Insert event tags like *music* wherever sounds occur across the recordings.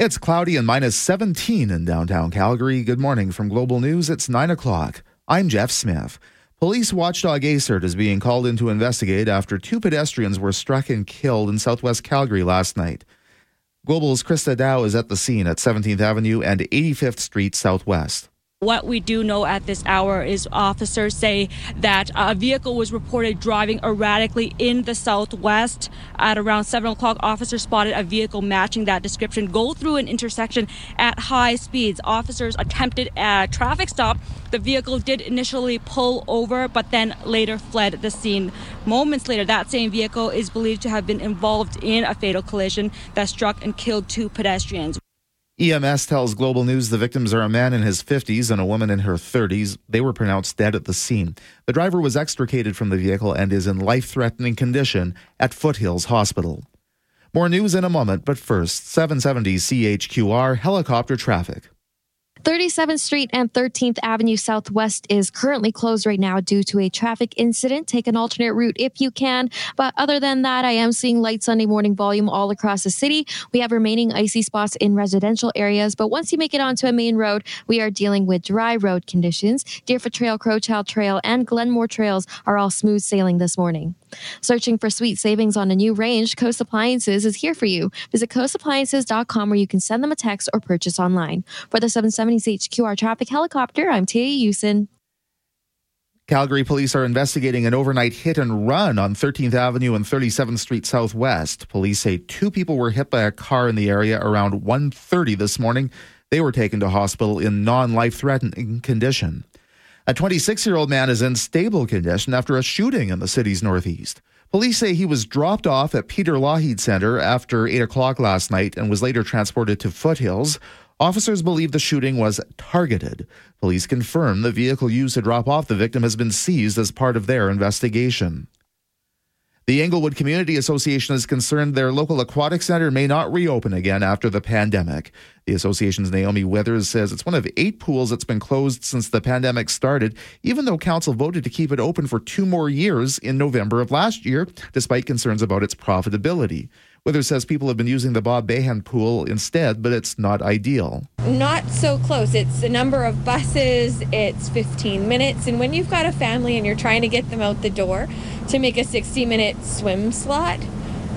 It's cloudy and minus 17 in downtown Calgary. Good morning from Global News. It's 9 o'clock. I'm Jeff Smith. Police watchdog ASIRT is being called in to investigate after two pedestrians were struck and killed in southwest Calgary last night. Global's Krista Dow is at the scene at 17th Avenue and 85th Street Southwest. What we do know at this hour is officers say that a vehicle was reported driving erratically in the southwest. At around 7 o'clock, officers spotted a vehicle matching that description go through an intersection at high speeds. Officers attempted a traffic stop. The vehicle did initially pull over, but then later fled the scene. Moments later, that same vehicle is believed to have been involved in a fatal collision that struck and killed two pedestrians. EMS tells Global News the victims are a man in his 50s and a woman in her 30s. They were pronounced dead at the scene. The driver was extricated from the vehicle and is in life threatening condition at Foothills Hospital. More news in a moment, but first, 770 CHQR helicopter traffic. 37th Street and 13th Avenue Southwest is currently closed right now due to a traffic incident. Take an alternate route if you can. But other than that, I am seeing light Sunday morning volume all across the city. We have remaining icy spots in residential areas, but once you make it onto a main road, we are dealing with dry road conditions. Deerfoot Trail, Crowchild Trail, and Glenmore Trails are all smooth sailing this morning. Searching for sweet savings on a new range, Coast Appliances is here for you. Visit coastappliances.com where you can send them a text or purchase online. For the 770 HQR traffic helicopter, I'm Tia Usin. Calgary police are investigating an overnight hit and run on 13th Avenue and 37th Street Southwest. Police say two people were hit by a car in the area around 1:30 this morning. They were taken to hospital in non-life threatening condition. A 26 year old man is in stable condition after a shooting in the city's northeast. Police say he was dropped off at Peter Lougheed Center after 8 o'clock last night and was later transported to Foothills. Officers believe the shooting was targeted. Police confirm the vehicle used to drop off the victim has been seized as part of their investigation. The Inglewood Community Association is concerned their local aquatic center may not reopen again after the pandemic. The association's Naomi Withers says it's one of eight pools that's been closed since the pandemic started, even though council voted to keep it open for two more years in November of last year, despite concerns about its profitability. Withers says people have been using the Bob Bahan pool instead, but it's not ideal. Not so close. It's a number of buses, it's 15 minutes, and when you've got a family and you're trying to get them out the door to make a 60 minute swim slot,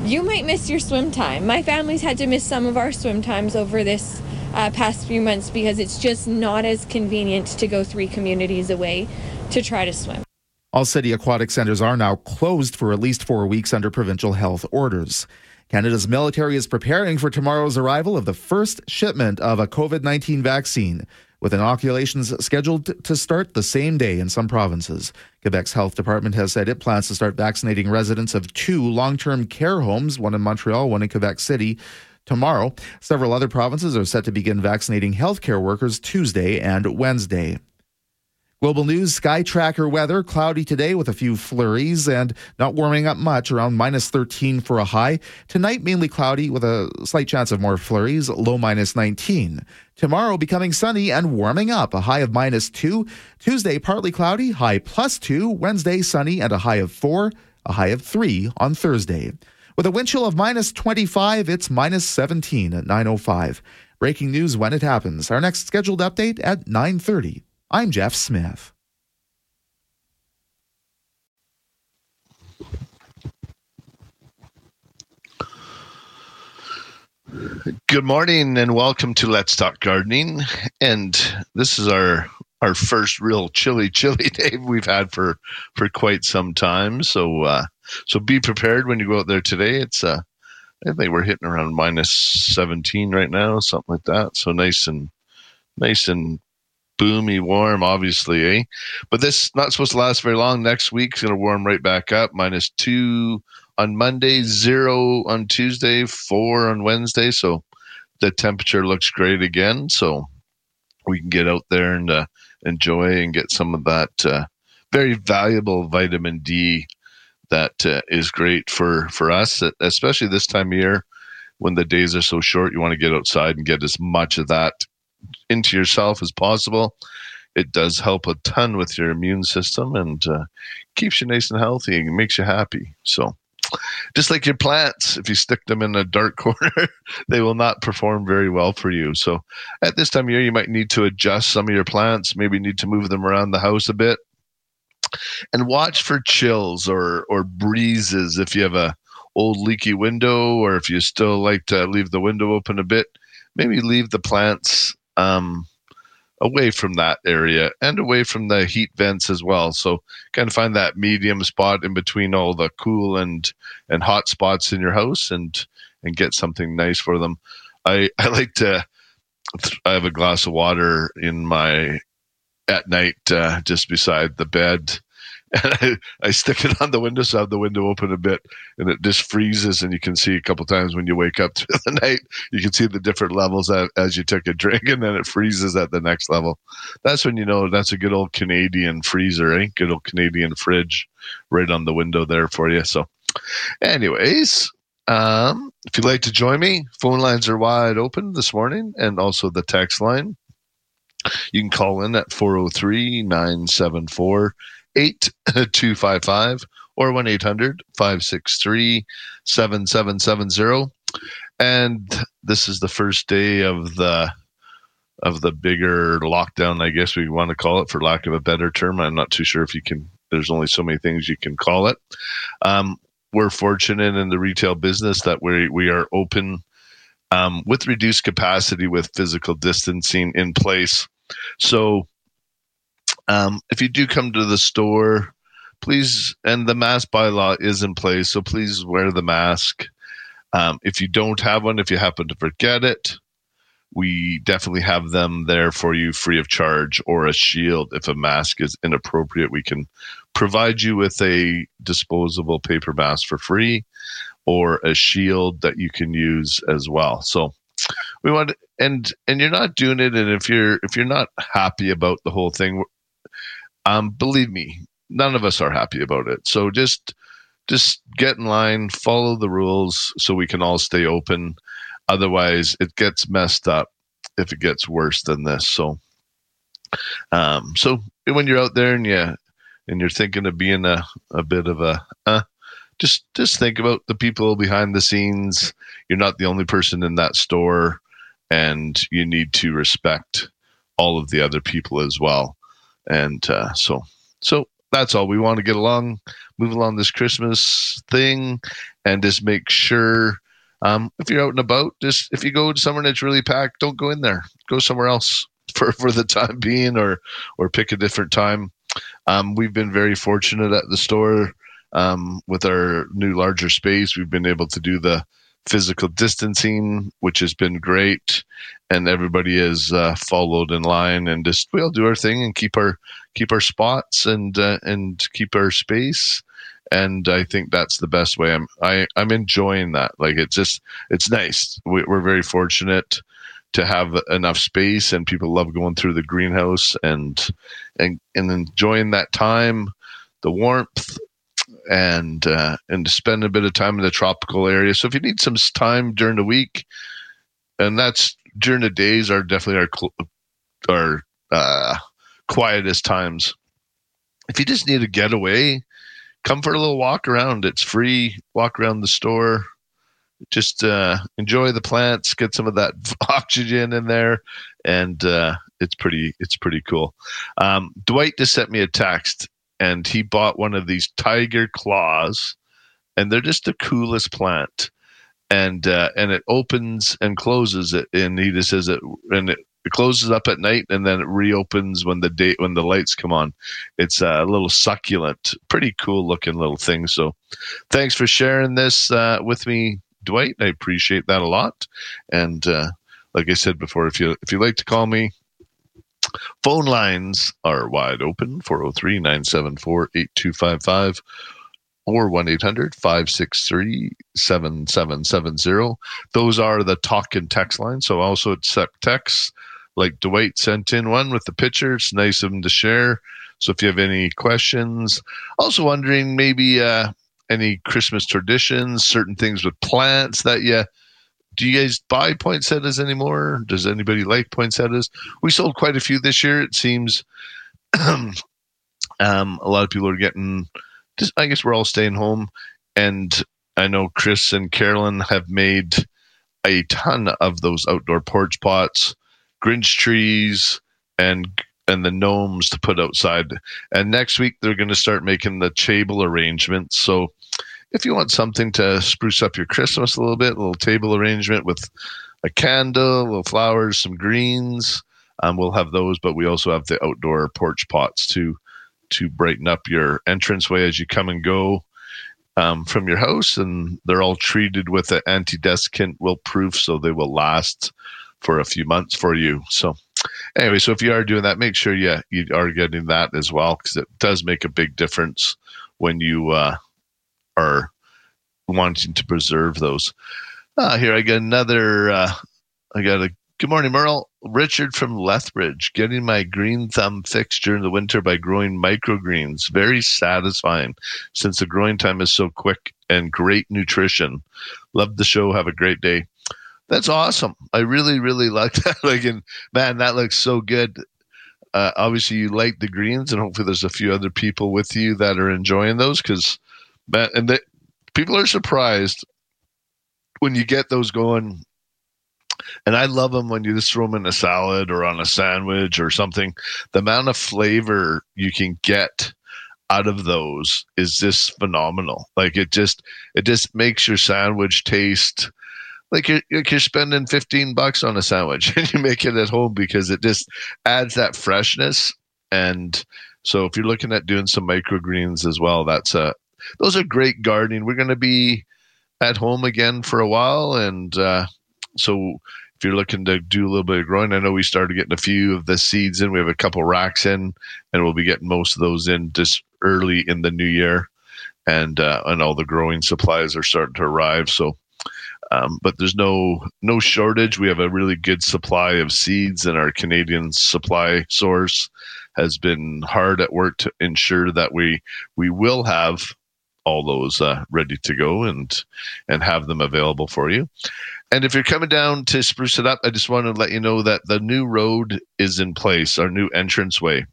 you might miss your swim time. My family's had to miss some of our swim times over this uh, past few months because it's just not as convenient to go three communities away to try to swim. All city aquatic centres are now closed for at least four weeks under provincial health orders. Canada's military is preparing for tomorrow's arrival of the first shipment of a COVID 19 vaccine, with inoculations scheduled to start the same day in some provinces. Quebec's health department has said it plans to start vaccinating residents of two long term care homes, one in Montreal, one in Quebec City. Tomorrow, several other provinces are set to begin vaccinating healthcare workers Tuesday and Wednesday. Global News Sky Tracker weather cloudy today with a few flurries and not warming up much, around minus 13 for a high. Tonight, mainly cloudy with a slight chance of more flurries, low minus 19. Tomorrow, becoming sunny and warming up, a high of minus 2. Tuesday, partly cloudy, high plus 2. Wednesday, sunny and a high of 4, a high of 3 on Thursday. With a wind chill of minus 25, it's minus 17 at 9.05. Breaking news when it happens. Our next scheduled update at 9.30. I'm Jeff Smith. Good morning and welcome to Let's Talk Gardening. And this is our our first real chilly, chilly *laughs* day we've had for for quite some time. So uh, so be prepared when you go out there today. It's uh, I think we're hitting around minus seventeen right now, something like that. So nice and nice and boomy warm, obviously, eh? But this not supposed to last very long. Next week's going to warm right back up. Minus two on Monday, zero on Tuesday, four on Wednesday. So the temperature looks great again. So we can get out there and uh, enjoy and get some of that uh, very valuable vitamin D that uh, is great for for us, especially this time of year when the days are so short. You want to get outside and get as much of that into yourself as possible. It does help a ton with your immune system and uh, keeps you nice and healthy and makes you happy. So, just like your plants, if you stick them in a dark *laughs* corner, they will not perform very well for you. So at this time of year, you might need to adjust some of your plants, maybe need to move them around the house a bit. And watch for chills or or breezes if you have a old leaky window or if you still like to leave the window open a bit, maybe leave the plants um, away from that area and away from the heat vents as well. So kind of find that medium spot in between all the cool and and hot spots in your house and and get something nice for them. I *laughs* I like to I have a glass of water in my at night uh, just beside the bed and I, *laughs* I stick it on the window so I have the window open a bit and it just freezes and you can see a couple times when you wake up *laughs* through the night you can see the different levels as, you took a drink *laughs* and then it freezes at the next level. That's when you know that's a good old canadian freezer eh? Good old canadian fridge right on the window there for you. So anyways um, if you'd like to join me phone lines are wide open this morning and also the text line. You can call in at 403 974 8255 or 1 800 563 7770. And this is the first day of the of the bigger lockdown, I guess we want to call it, for lack of a better term. I'm not too sure if you can. There's only so many things you can call it. Um, we're fortunate in the retail business that we we are open um, with reduced capacity with physical distancing in place. So um, if you do come to the store, please, and the mask bylaw is in place, so please wear the mask. Um, if you don't have one, if you happen to forget it, we definitely have them there for you free of charge or a shield if a mask is inappropriate we can provide you with a disposable paper mask for free or a shield that you can use as well so we want and and you're not doing it and if you're if you're not happy about the whole thing um, believe me, none of us are happy about it. So just just get in line, follow the rules, so we can all stay open. Otherwise, it gets messed up if it gets worse than this. So, um, so when you're out there and you and you're thinking of being a, a bit of a uh, just just think about the people behind the scenes. You're not the only person in that store, and you need to respect all of the other people as well and uh, so so that's all. We want to get along move along this christmas thing and just make sure um, if you're out and about just if you go somewhere that's really packed don't go in there. Go somewhere else *laughs* for for the time being or or pick a different time. Um, we've been very fortunate at the store um, with our new larger space. We've been able to do the physical distancing, which has been great, and everybody has uh, followed in line. And just we all do our thing and keep our keep our spots and uh, and keep our space. And I think that's the best way. I'm I, I'm enjoying that. Like it's just it's nice. We, we're very fortunate to have enough space, and people love going through the greenhouse and and and enjoying that time, the warmth, and uh, and spend a bit of time in the tropical area. So if you need some time during the week, and that's during the days are definitely our our uh, quietest times. If you just need a getaway, come for a little walk around. It's free. Walk around the store. Just uh, enjoy the plants. Get some of that *laughs* oxygen in there, and uh, it's pretty. It's pretty cool. Um, Dwight just sent me a text and he bought one of these tiger claws, and they're just the coolest plant. And uh, and it opens and closes it, and he just says it, and it, it closes up at night, and then it reopens when the day when the lights come on. It's a little succulent, pretty cool looking little thing. So, thanks for sharing this uh, with me, Dwight. I appreciate that a lot. And uh, like I said before, if you if you like to call me, Phone lines are wide open 403 974 8255 or 1 800 563 7770. Those are the talk and text lines. So also accept texts like Dwight sent in one with the picture. It's nice of him to share. So if you have any questions, also wondering maybe uh, any Christmas traditions, certain things with plants that you do you guys buy poinsettias anymore? Does anybody like poinsettias? We sold quite a few this year. It seems *clears throat* um, a lot of people are getting. Just, I guess we're all staying home, and I know Chris and Carolyn have made a ton of those outdoor porch pots, Grinch trees, and and the gnomes to put outside. And next week they're going to start making the table arrangements. So if you want something to spruce up your Christmas a little bit, a little table arrangement with a candle, little flowers, some greens, um, we'll have those. But we also have the outdoor porch pots to to brighten up your entranceway as you come and go um, from your house, and they're all treated with an anti-desiccant wilt proof, so they will last for a few months for you. So, anyway, so if you are doing that, make sure you you are getting that as well because it does make a big difference when you uh, are wanting to preserve those. Uh, here I got another. Uh, I got a good morning, Merle. Richard from Lethbridge, getting my green thumb fixed during the winter by growing microgreens. Very satisfying since the growing time is so quick and great nutrition. Love the show. Have a great day. That's awesome. I really, really like *laughs* that. like, and man, that looks so good. Uh, obviously, you like the greens, and hopefully, there's a few other people with you that are enjoying those because, man, and the, people are surprised when you get those going and I love them when you just throw them in a salad or on a sandwich or something. The amount of flavor you can get out of those is just phenomenal. Like it just it just makes your sandwich taste like you're, you're spending 15 bucks on a sandwich *laughs* and you make it at home because it just adds that freshness and so if you're looking at doing some microgreens as well that's a those are great gardening we're going to be at home again for a while and uh, so if you're looking to do a little bit of growing, I know we started getting a few of the seeds in. We have a couple racks in, and we'll be getting most of those in just early in the new year, and uh, and all the growing supplies are starting to arrive. So, um, but there's no no shortage. We have a really good supply of seeds, and our Canadian supply source has been hard at work to ensure that we we will have all those uh, ready to go and and have them available for you. And if you're coming down to spruce it up, I just want to let you know that the new road is in place, our new entranceway.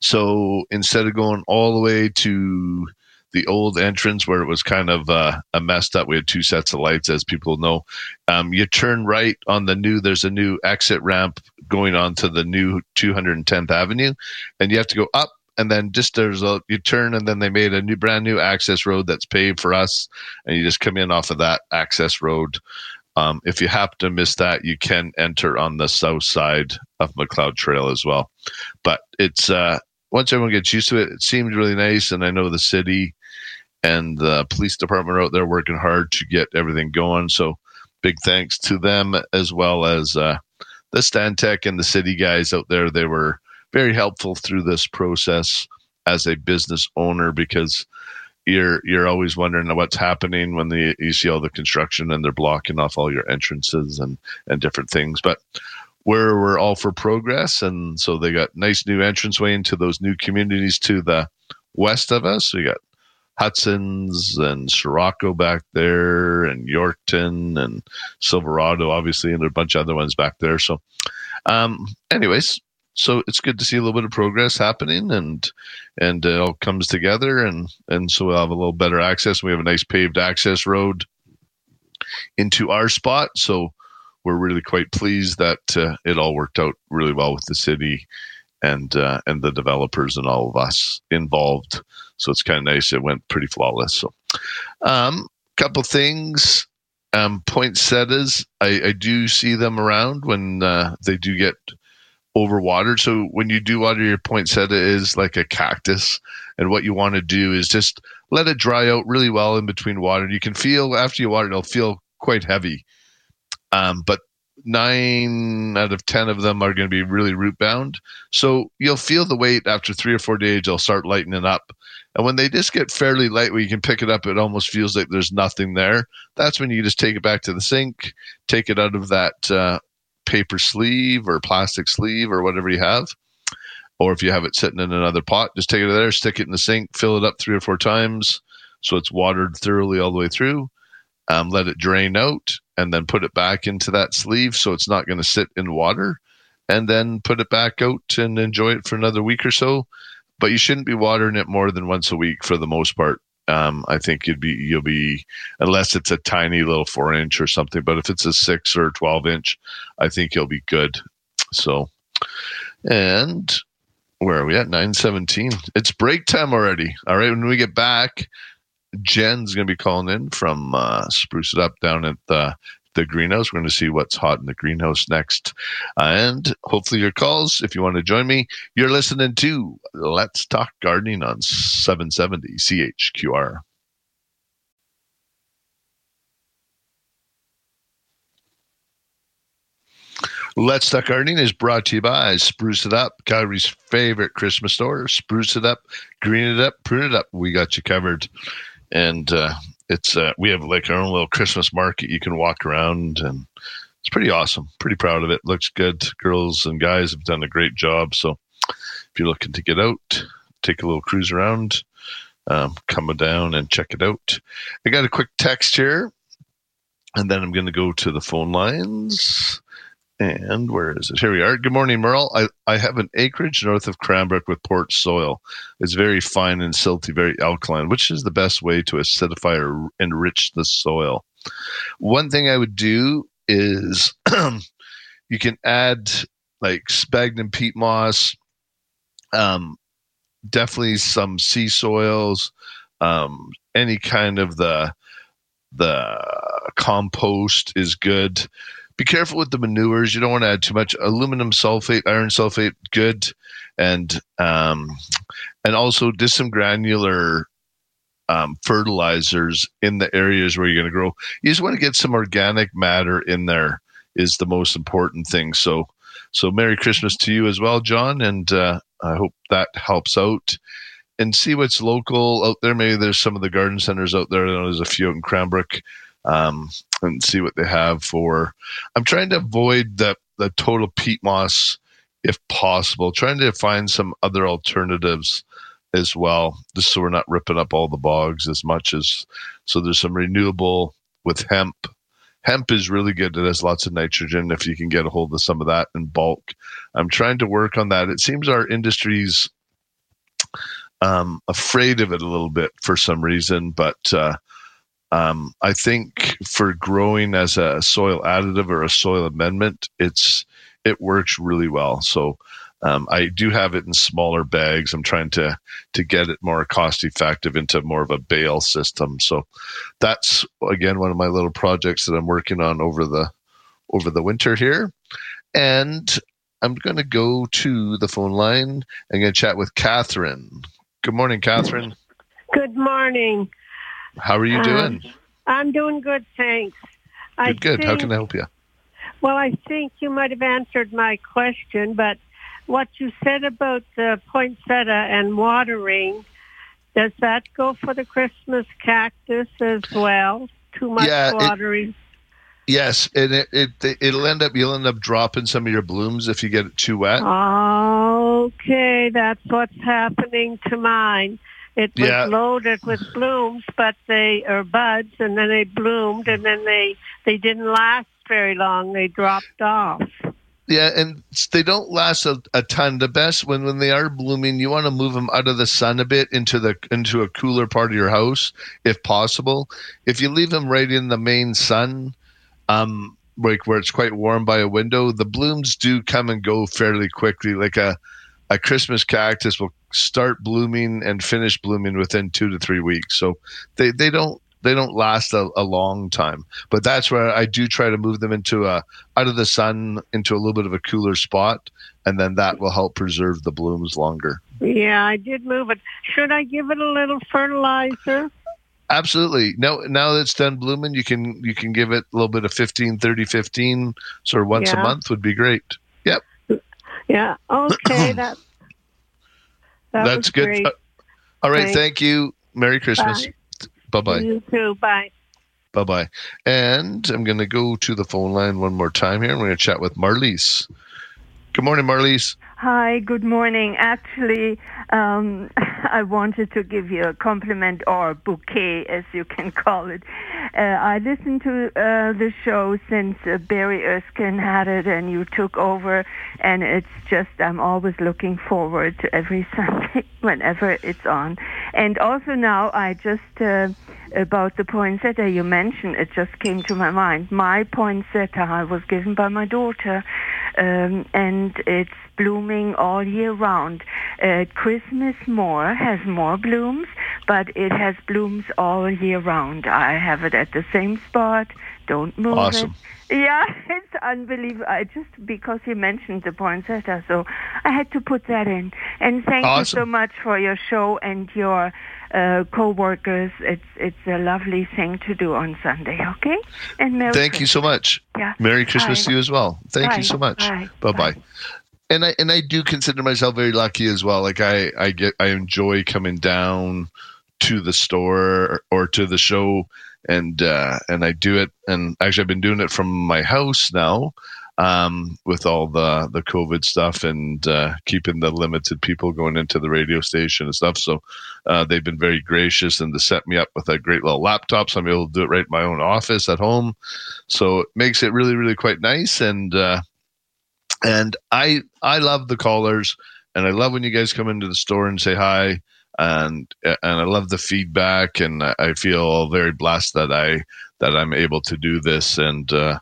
So instead of going all the way to the old entrance where it was kind of uh, a messed up, we had two sets of lights, as people know. Um, you turn right on the new. There's a new exit ramp going on to the new 210th Avenue, and you have to go up and then just there's a you turn and then they made a new brand new access road that's paved for us and you just come in off of that access road. Um, if you happen to miss that you can enter on the south side of macleod trail as well. But it's uh, once everyone gets used to it it seems really nice and i know the city and the police department are out there working hard to get everything going. So big thanks to them as well as uh, the stantec and the city guys out there. They were very helpful through this process as a business owner because you're you're always wondering what's happening when the you see all the construction and they're blocking off all your entrances and and different things. But we're we're all for progress. And so they got nice new entranceway into those new communities to the west of us. We got Hudson's and Sirocco back there and Yorkton and Silverado obviously and a bunch of other ones back there. So um anyways so it's good to see a little bit of progress happening and and it all comes together and and so we'll have a little better access. We have a nice paved access road into our spot. So we're really quite pleased that uh, it all worked out really well with the city and uh, and the developers and all of us involved. So it's kind of nice. It went pretty flawless. So um couple things um poinsettias I, I do see them around when uh, they do get overwatered. So when you do water your poinsettia is like a cactus, and what you want to do is just let it dry out really well in between water. You can feel after you water, it'll feel quite heavy. Um, but nine out of ten of them are going to be really root bound. So you'll feel the weight after three or four days. They'll start lightening up, and when they just get fairly light, where you can pick it up, it almost feels like there's nothing there. That's when you just take it back to the sink, take it out of that uh, paper sleeve or plastic sleeve or whatever you have. Or if you have it sitting in another pot, just take it there, stick it in the sink, fill it up three or four times so it's watered thoroughly all the way through. Um, let it drain out and then put it back into that sleeve so it's not going to sit in water. And then put it back out and enjoy it for another week or so. But you shouldn't be watering it more than once a week for the most part. Um, I think you'd be you'll be unless it's a tiny little four inch or something. But if it's a six or twelve inch, I think you'll be good. So, and where are we at? Nine seventeen. It's break time already. All right, when we get back, Jen's going to be calling in from uh, Spruce It Up down at the the greenhouse. We're going to see what's hot in the greenhouse next. and hopefully, your calls, if you want to join me, you're listening to Let's Talk Gardening on 770 CHQR. Let's Talk Gardening is brought to you by Spruce It Up, Calgary's favorite Christmas store. Spruce it up, green it up, prune it up. We got you covered. And uh, it's uh, we have like our own little Christmas market. You can walk around, and it's pretty awesome. Pretty proud of it. Looks good. Girls and guys have done a great job. So if you're looking to get out, take a little cruise around, um, come down and check it out. I got a quick text here, and then I'm going to go to the phone lines. And where is it? Here we are. Good morning, Merle. I, I have an acreage north of Cranbrook with port soil. It's very fine and silty, very alkaline. Which is the best way to acidify or enrich the soil? One thing I would do is *clears throat* you can add like sphagnum peat moss, um, definitely some sea soils, um, any kind of the the compost is good be careful with the manures. You don't want to add too much aluminum sulfate, iron sulfate, good, and um, and also just some granular um, fertilizers in the areas where you're going to grow. You just want to get some organic matter in there is the most important thing. So, so Merry Christmas to you as well, John, and uh, I hope that helps out. And see what's local out there. Maybe there's some of the garden centers out there. There's a few out in Cranbrook um, and see what they have for. I'm trying to avoid the the total peat moss if possible. Trying to find some other alternatives as well, just so we're not ripping up all the bogs as much as. So there's some renewable with hemp. Hemp is really good. It has lots of nitrogen. If you can get a hold of some of that in bulk, I'm trying to work on that. It seems our industry's um, afraid of it a little bit for some reason, but uh, um, I think for growing as a soil additive or a soil amendment, it's it works really well. So um, I do have it in smaller bags. I'm trying to to get it more cost effective into more of a bale system. So that's again one of my little projects that I'm working on over the over the winter here. And I'm going to go to the phone line. I'm going to chat with Catherine. Good morning, Catherine. Good morning. How are you doing? Um, I'm doing good, thanks. Good, I good. Think, How can I help you? Well, I think you might have answered my question, but what you said about the poinsettia and watering, does that go for the Christmas cactus as well? Too much yeah, watering? It, yes, and it, it it'll end up you'll end up dropping some of your blooms if you get it too wet. Okay, that's what's happening to mine. It was yeah. loaded with blooms, but they are buds, and then they bloomed, and then they they didn't last very long. They dropped off. Yeah, and they don't last a, a, ton. The best when when they are blooming, you want to move them out of the sun a bit into the into a cooler part of your house, if possible. If you leave them right in the main sun, um, like where it's quite warm by a window, the blooms do come and go fairly quickly. Like a a Christmas cactus will start blooming and finish blooming within two to three weeks. So they, they don't they don't last a, a, long time. But that's where I do try to move them into a out of the sun into a little bit of a cooler spot, and then that will help preserve the blooms longer. Yeah, I did move it. Should I give it a little fertilizer? Absolutely. No, now that it's done blooming, you can you can give it a little bit of 15, 30, 15, sort of once yeah. a month would be great. Yep. Yeah. Okay. *coughs* that that That's good. Great. Uh, all right. Thanks. Thank you. Merry Christmas. Bye bye. You too. Bye. Bye bye. And I'm going to go to the phone line one more time here. I'm going to chat with Marlies. Good morning, Marlies. Hi, good morning. Actually, um, *laughs* I wanted to give you a compliment or a bouquet, as you can call it. Uh, I listened to uh, the show since uh, Barry Erskine had it and you took over, and it's just, I'm always looking forward to every *laughs* Sunday whenever it's on. And also now, I just uh, about the poinsettia you mentioned, it just came to my mind. My poinsettia was given by my daughter, um, and it's blooming all year round. Uh, Christmas more has more blooms, but it has blooms all year round. I have it at the same spot. Don't move Awesome. it. Yeah, *laughs* it's unbelievable. I just because you mentioned the poinsettia, so I had to put that in. And thank you so much for your show and your uh, co-workers. It's it's a lovely thing to do on Sunday. Okay, and Merry Thank you so much. Yeah. Merry Christmas Bye. to you as well. Thank Bye. you so much. Bye bye. And I and I do consider myself very lucky as well. Like I I get I enjoy coming down to the store or to the show and uh and I do it. And actually I've been doing it from my house now um with all the the covid stuff and uh keeping the limited people going into the radio station and stuff. So uh they've been very gracious and to set me up with a great little laptop so I'm able to do it right in my own office at home. So it makes it really really quite nice and uh and I I love the callers, and I love when you guys come into the store and say hi, and and I love the feedback, and I- feel very blessed that I that I'm able to do this and uh,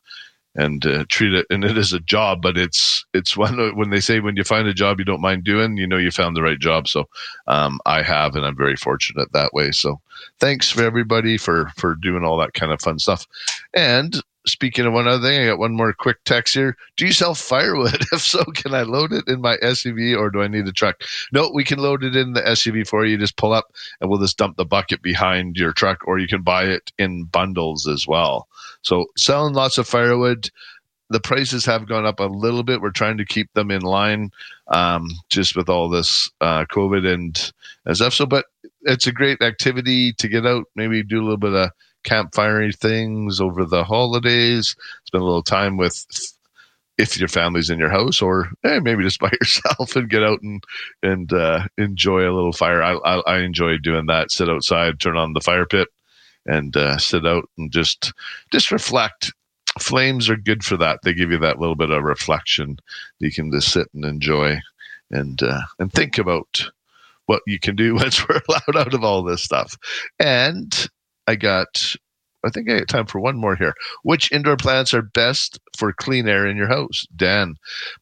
and uh, treat it. And it is a job, but it's it's one when they say when you find a job you don't mind doing, you know you found the right job. So um, I have, and I'm very fortunate that way. So thanks for everybody for for doing all that kind of fun stuff, and speaking of one other thing, I got one more quick text here. Do you sell firewood? *laughs* If so, can I load it in my SUV or do I need a truck? No, we can load it in the SUV for you. Just pull up and we'll just dump the bucket behind your truck or you can buy it in bundles as well. So selling lots of firewood. The prices have gone up a little bit. We're trying to keep them in line um, just with all this uh, COVID and, and stuff. So, but it's a great activity to get out, maybe do a little bit of campfire things over the holidays. Spend a little time with if your family's in your house, or eh, maybe just *laughs* by yourself and get out and and uh, enjoy a little fire. I, I I enjoy doing that. Sit outside, turn on the fire pit, and uh, sit out and just just reflect. Flames are good for that. They give you that little bit of reflection. that You can just sit and enjoy, and uh, and think about what you can do *laughs* once we're *laughs* allowed out of all this stuff. And I got, I think I got time for one more here. Which indoor plants are best for clean air in your house? Dan,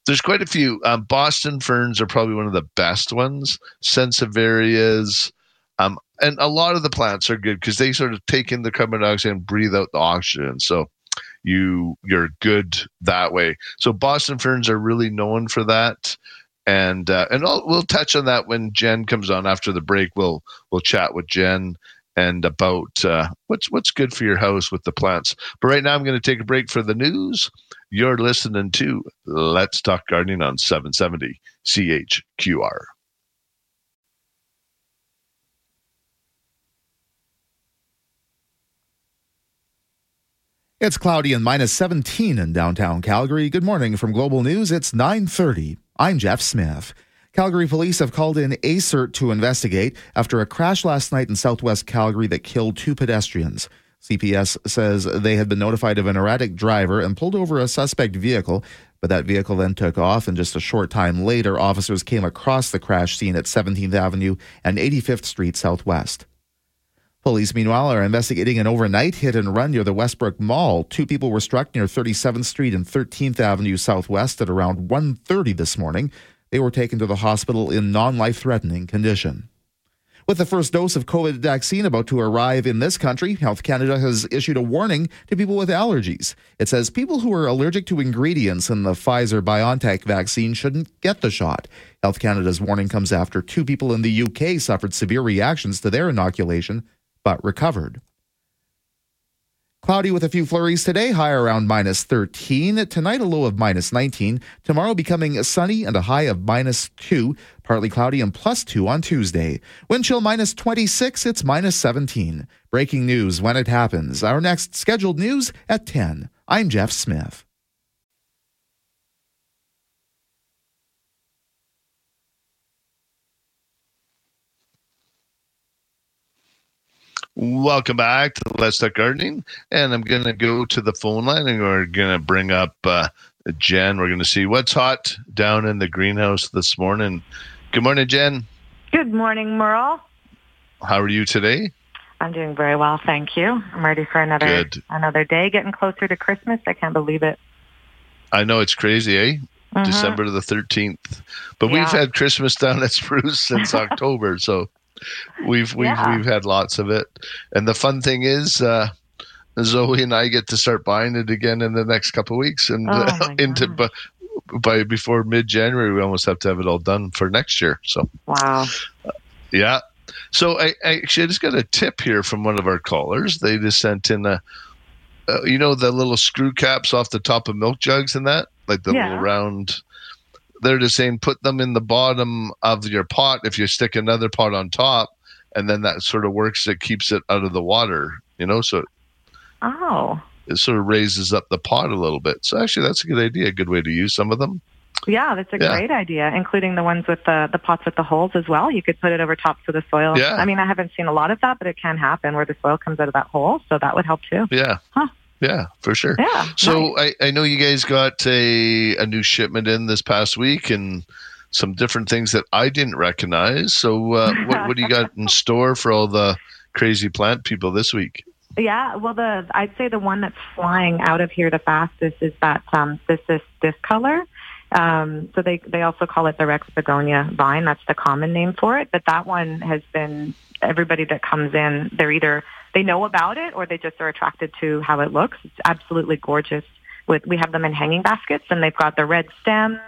there's quite a few. Um, Boston ferns are probably one of the best ones. Sansevierias, um, and a lot of the plants are good because they sort of take in the carbon dioxide and breathe out the oxygen. So you you're good that way. So Boston ferns are really known for that. And uh, and I'll, we'll touch on that when Jen comes on after the break. We'll we'll chat with Jen and about uh, what's what's good for your house with the plants. But right now, I'm going to take a break for the news. You're listening to Let's Talk Gardening on 770 CHQR. It's cloudy and minus 17 in downtown Calgary. Good morning from Global News. It's 9:30. I'm Jeff Smith. Calgary police have called in ASIRT to investigate after a crash last night in southwest Calgary that killed two pedestrians. CPS says they had been notified of an erratic driver and pulled over a suspect vehicle, but that vehicle then took off, and just a short time later, officers came across the crash scene at 17th Avenue and 85th Street Southwest. Police, meanwhile, are investigating an overnight hit and run near the Westbrook Mall. Two people were struck near 37th Street and 13th Avenue Southwest at around 1.30 this morning. They were taken to the hospital in non-life-threatening condition. With the first dose of COVID vaccine about to arrive in this country, Health Canada has issued a warning to people with allergies. It says people who are allergic to ingredients in the Pfizer BioNTech vaccine shouldn't get the shot. Health Canada's warning comes after two people in the UK suffered severe reactions to their inoculation but recovered. Cloudy with a few flurries today, high around minus 13. Tonight, a low of minus 19. Tomorrow, becoming sunny and a high of minus 2. Partly cloudy and plus 2 on Tuesday. Wind chill minus 26. It's minus 17. Breaking news when it happens. Our next scheduled news at 10. I'm Jeff Smith. Welcome back to Let's Talk Gardening. And I'm going to go to the phone line and we're going to bring up uh, Jen. We're going to see what's hot down in the greenhouse this morning. Good morning, Jen. Good morning, Merle. how are you today? I'm doing very well, thank you. I'm ready for another Good. another day. Getting closer to Christmas. I can't believe it. I know it's crazy, eh? Mhm. December the 13th. But we've had Christmas down at Spruce since *laughs* October, so we've we've Yeah. we've had lots of it. And the fun thing is uh Zoe and I get to start buying it again in the next couple of weeks and Oh, uh, into gosh. by, by before mid-January we almost have to have it all done for next year. So Wow. Yeah. So I, I actually I just got a tip here from one of our callers. They just sent in a, uh, you know, the little screw caps off the top of milk jugs and that, like the Yeah. little round. They're just saying put them in the bottom of your pot if you stick another pot on top, and then that sort of works. It keeps it out of the water, you know. So Oh. it sort of raises up the pot a little bit. So actually, that's a good idea. A good way to use some of them. Yeah, that's a Yeah. great idea, including the ones with the the pots with the holes as well. You could put it over top so the soil. Yeah. I mean, I haven't seen a lot of that, but it can happen where the soil comes out of that hole, so that would help too. Yeah. Huh. Yeah, for sure. Yeah. nice. So I, I know you guys got a, a new shipment in this past week and some different things that I didn't recognize. So uh, what, what do you got in *laughs* store for all the crazy plant people this week? Yeah, well, the I'd say the one that's flying out of here the fastest is that um, this this discolor. Um, so they they also call it the Rex begonia vine. That's the common name for it. But that one has been everybody that comes in. They're either they know about it or they just are attracted to how it looks. It's absolutely gorgeous. With we have them in hanging baskets, and they've got the red stems.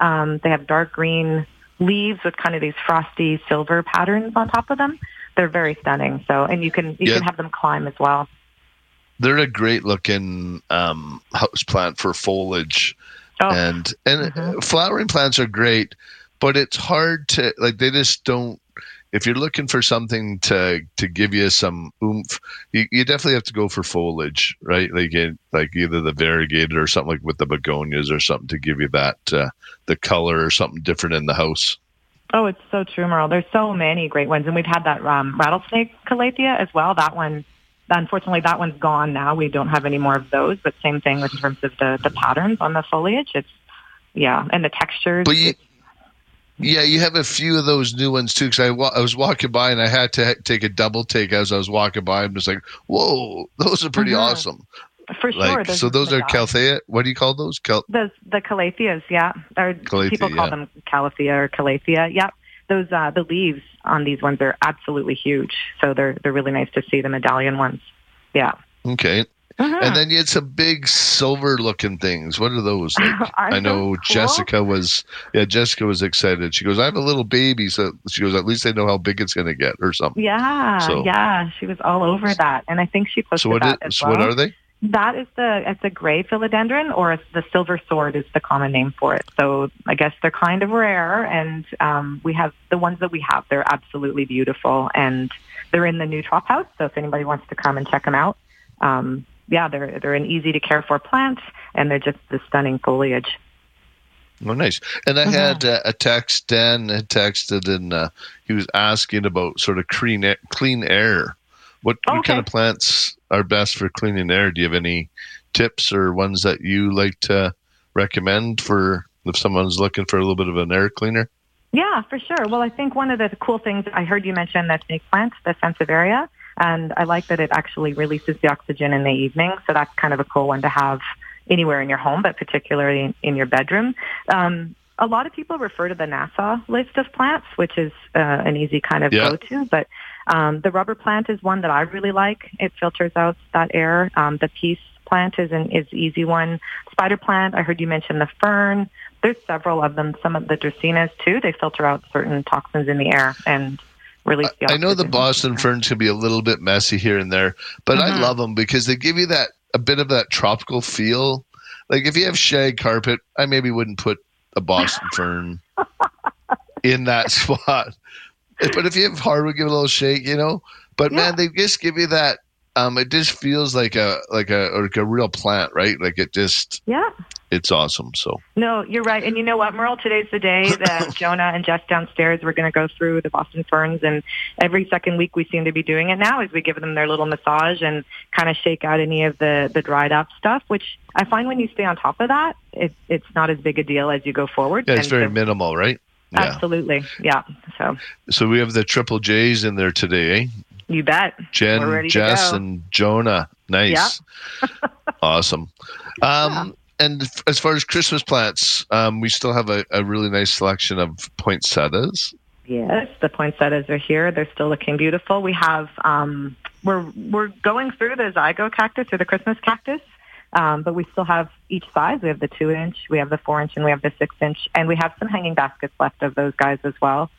Um, they have dark green leaves with kind of these frosty silver patterns on top of them. They're very stunning. So, and you can you Yeah. can have them climb as well. They're a great looking um, house plant for foliage, Oh, and and Mhm. flowering plants are great, but it's hard to like. They just don't. If you're looking for something to to give you some oomph, you, you definitely have to go for foliage, right? Like it, like either the variegated or something like with the begonias or something to give you that uh, the color or something different in the house. oh, it's so true, Merle. There's so many great ones, and we've had that um, rattlesnake calathea as well. That one, unfortunately, that one's gone now. We don't have any more of those. But same thing in terms of the the patterns on the foliage. It's yeah, and the textures. But you, yeah, you have a few of those new ones too. Because I, wa- I was walking by and I had to ha- take a double take as I was walking by. I'm just like, whoa, those are pretty Mhm. awesome. for sure. Like, there's so those are calthea. What do you call those? Cal- The the calatheas, yeah, or Calathea, people call yeah. them calathea or calathea. Yeah, those uh, the leaves on these ones are absolutely huge. So they're they're really nice to see the medallion ones. Yeah. Okay. Mhm. And then you had some big silver looking things. What are those? Like, *laughs* I know cool? Jessica was, yeah, Jessica was excited. She goes, I have a little baby. So she goes, at least I know how big it's going to get or something. Yeah, So- yeah, she was all over that, and I think she posted So what, that is, as so well. what are they? That is the it's a gray philodendron, or the silver sword is the common name for it. So I guess they're kind of rare, and um, we have the ones that we have. They're absolutely beautiful, and they're in the new Trop House. So if anybody wants to come and check them out, um, yeah, they're they're an easy to care for plant, and they're just the stunning foliage. Oh, nice. And I Mhm. had uh, a text. Dan had texted, and uh, he was asking about sort of clean air, clean air. What, what kind of plants are best for cleaning air? Do you have any tips or ones that you like to recommend for if someone's looking for a little bit of an air cleaner? Yeah, for sure. Well, I think one of the cool things I heard you mention that snake plant, the sensivaria, and I like that it actually releases the oxygen in the evening. So that's kind of a cool one to have anywhere in your home, but particularly in, in your bedroom. Um, a lot of people refer to the NASA list of plants, which is uh, an easy kind of Yeah. go-to. But um, the rubber plant is one that I really like. It filters out that air. Um, the peace plant is an is easy one. Spider plant. I heard you mention the fern. There's several of them. Some of the dracaenas too. They filter out certain toxins in the air and release the. I know the. Boston ferns can be a little bit messy here and there, but I Mhm. love them because they give you that a bit of that tropical feel. Like if you have shag carpet, I maybe wouldn't put a Boston fern *laughs* in that *laughs* spot. But if you have hardwood, give it a little shake, you know. But Yeah. man, they just give you that. Um, it just feels like a like a like a real plant, right? Like it just Yeah. it's awesome. So No, you're right. And you know what, Merle? Today's the day *laughs* that Jonah and Jess downstairs we're going to go through the Boston ferns, and every second week we seem to be doing it now. Is we give them their little massage and kind of shake out any of the the dried up stuff. Which I find when you stay on top of that, it, it's not as big a deal as you go forward. yeah, it's And very so- minimal, right? Yeah. Absolutely. Yeah. So So we have the triple J's in there today, eh? You bet. Jen, Jess, and Jonah. Nice. *laughs* awesome. Um, And f- as far as Christmas plants, um, we still have a, a really nice selection of poinsettias. Yes, the poinsettias are here. They're still looking beautiful. We have um, we're we're going through the zygo cactus or the Christmas cactus, um, but we still have each size. We have the two inch, we have the four inch, and we have the six inch, and we have some hanging baskets left of those guys as well.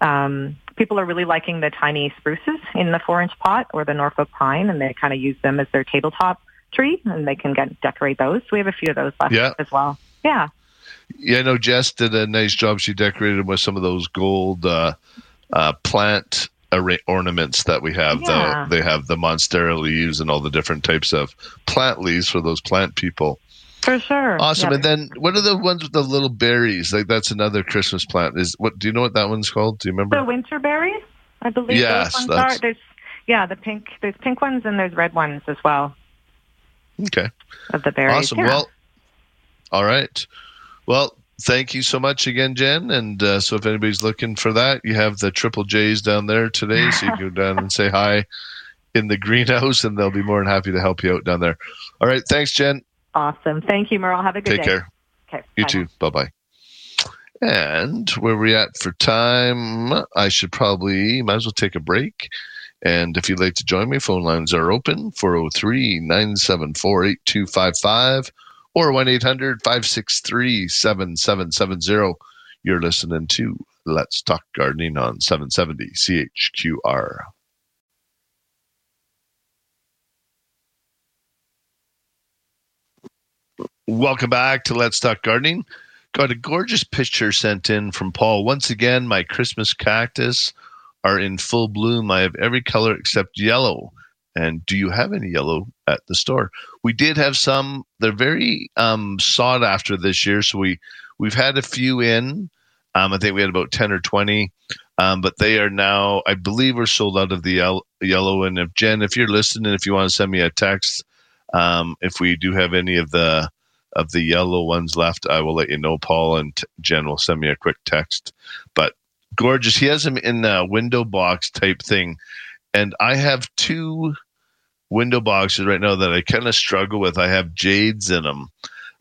Um, people are really liking the tiny spruces in the four inch pot or the Norfolk pine, and they kind of use them as their tabletop tree, and they can get decorate those. So we have a few of those left Yeah. as well. Yeah. Yeah, I know Jess did a nice job. She decorated them with some of those gold uh, uh, plant arra- ornaments that we have. Yeah. The, they have the monstera leaves and all the different types of plant leaves for those plant people. For sure. Awesome. Yeah, And then what are the ones with the little berries? Like that's another Christmas plant. Is what? Do you know what that one's called? Do you remember? The winter berries, I believe Yes, those ones that's- are. There's yeah, the pink. There's pink ones and there's red ones as well okay. of the berries. Awesome. Yeah. Well, all right. Well, thank you so much again, Jen. And uh, so if anybody's looking for that, you have the triple J's down there today. So you can go *laughs* down and say hi in the greenhouse, and they'll be more than happy to help you out down there. All right. Thanks, Jen. Awesome. Thank you, Merle. Have a good Take day. Take care. Okay. You bye too. Bye bye. And where we at for time? I should probably might as well take a break. And if you'd like to join me, phone lines are open 403 974 8255 or 1 800 563 7770. You're listening to Let's Talk Gardening on 770 CHQR. Welcome back to Let's Talk Gardening. Got a gorgeous picture sent in from Paul. Once again, my Christmas cactus are in full bloom. I have every color except yellow. And do you have any yellow at the store? We did have some. They're very um, sought after this year, so we we've had a few in. Um, I think we had about ten or twenty, um, but they are now. I believe we're sold out of the yel- yellow. And if Jen, if you're listening, if you want to send me a text, um, if we do have any of the of the yellow ones left, I will let you know. Paul and Jen will send me a quick text. But gorgeous. He has them in a window box type thing, and I have two window boxes right now that I kind of struggle with. I have jades in them,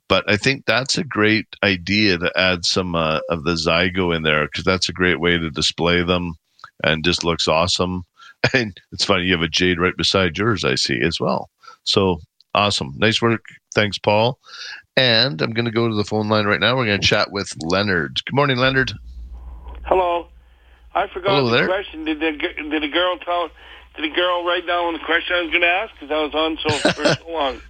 but I think that's a great idea to add some uh, of the zygo in there because that's a great way to display them and just looks awesome. *laughs* And it's funny you have a jade right beside yours, I see as well. So awesome, nice work. Thanks, Paul. And I'm going to go to the phone line right now. We're going to chat with Leonard. Good morning, Leonard. Hello. I forgot Hello the there. question. Did the did the girl tell? Did the girl write down the question I was going to ask? Because I was on so for so *laughs* long.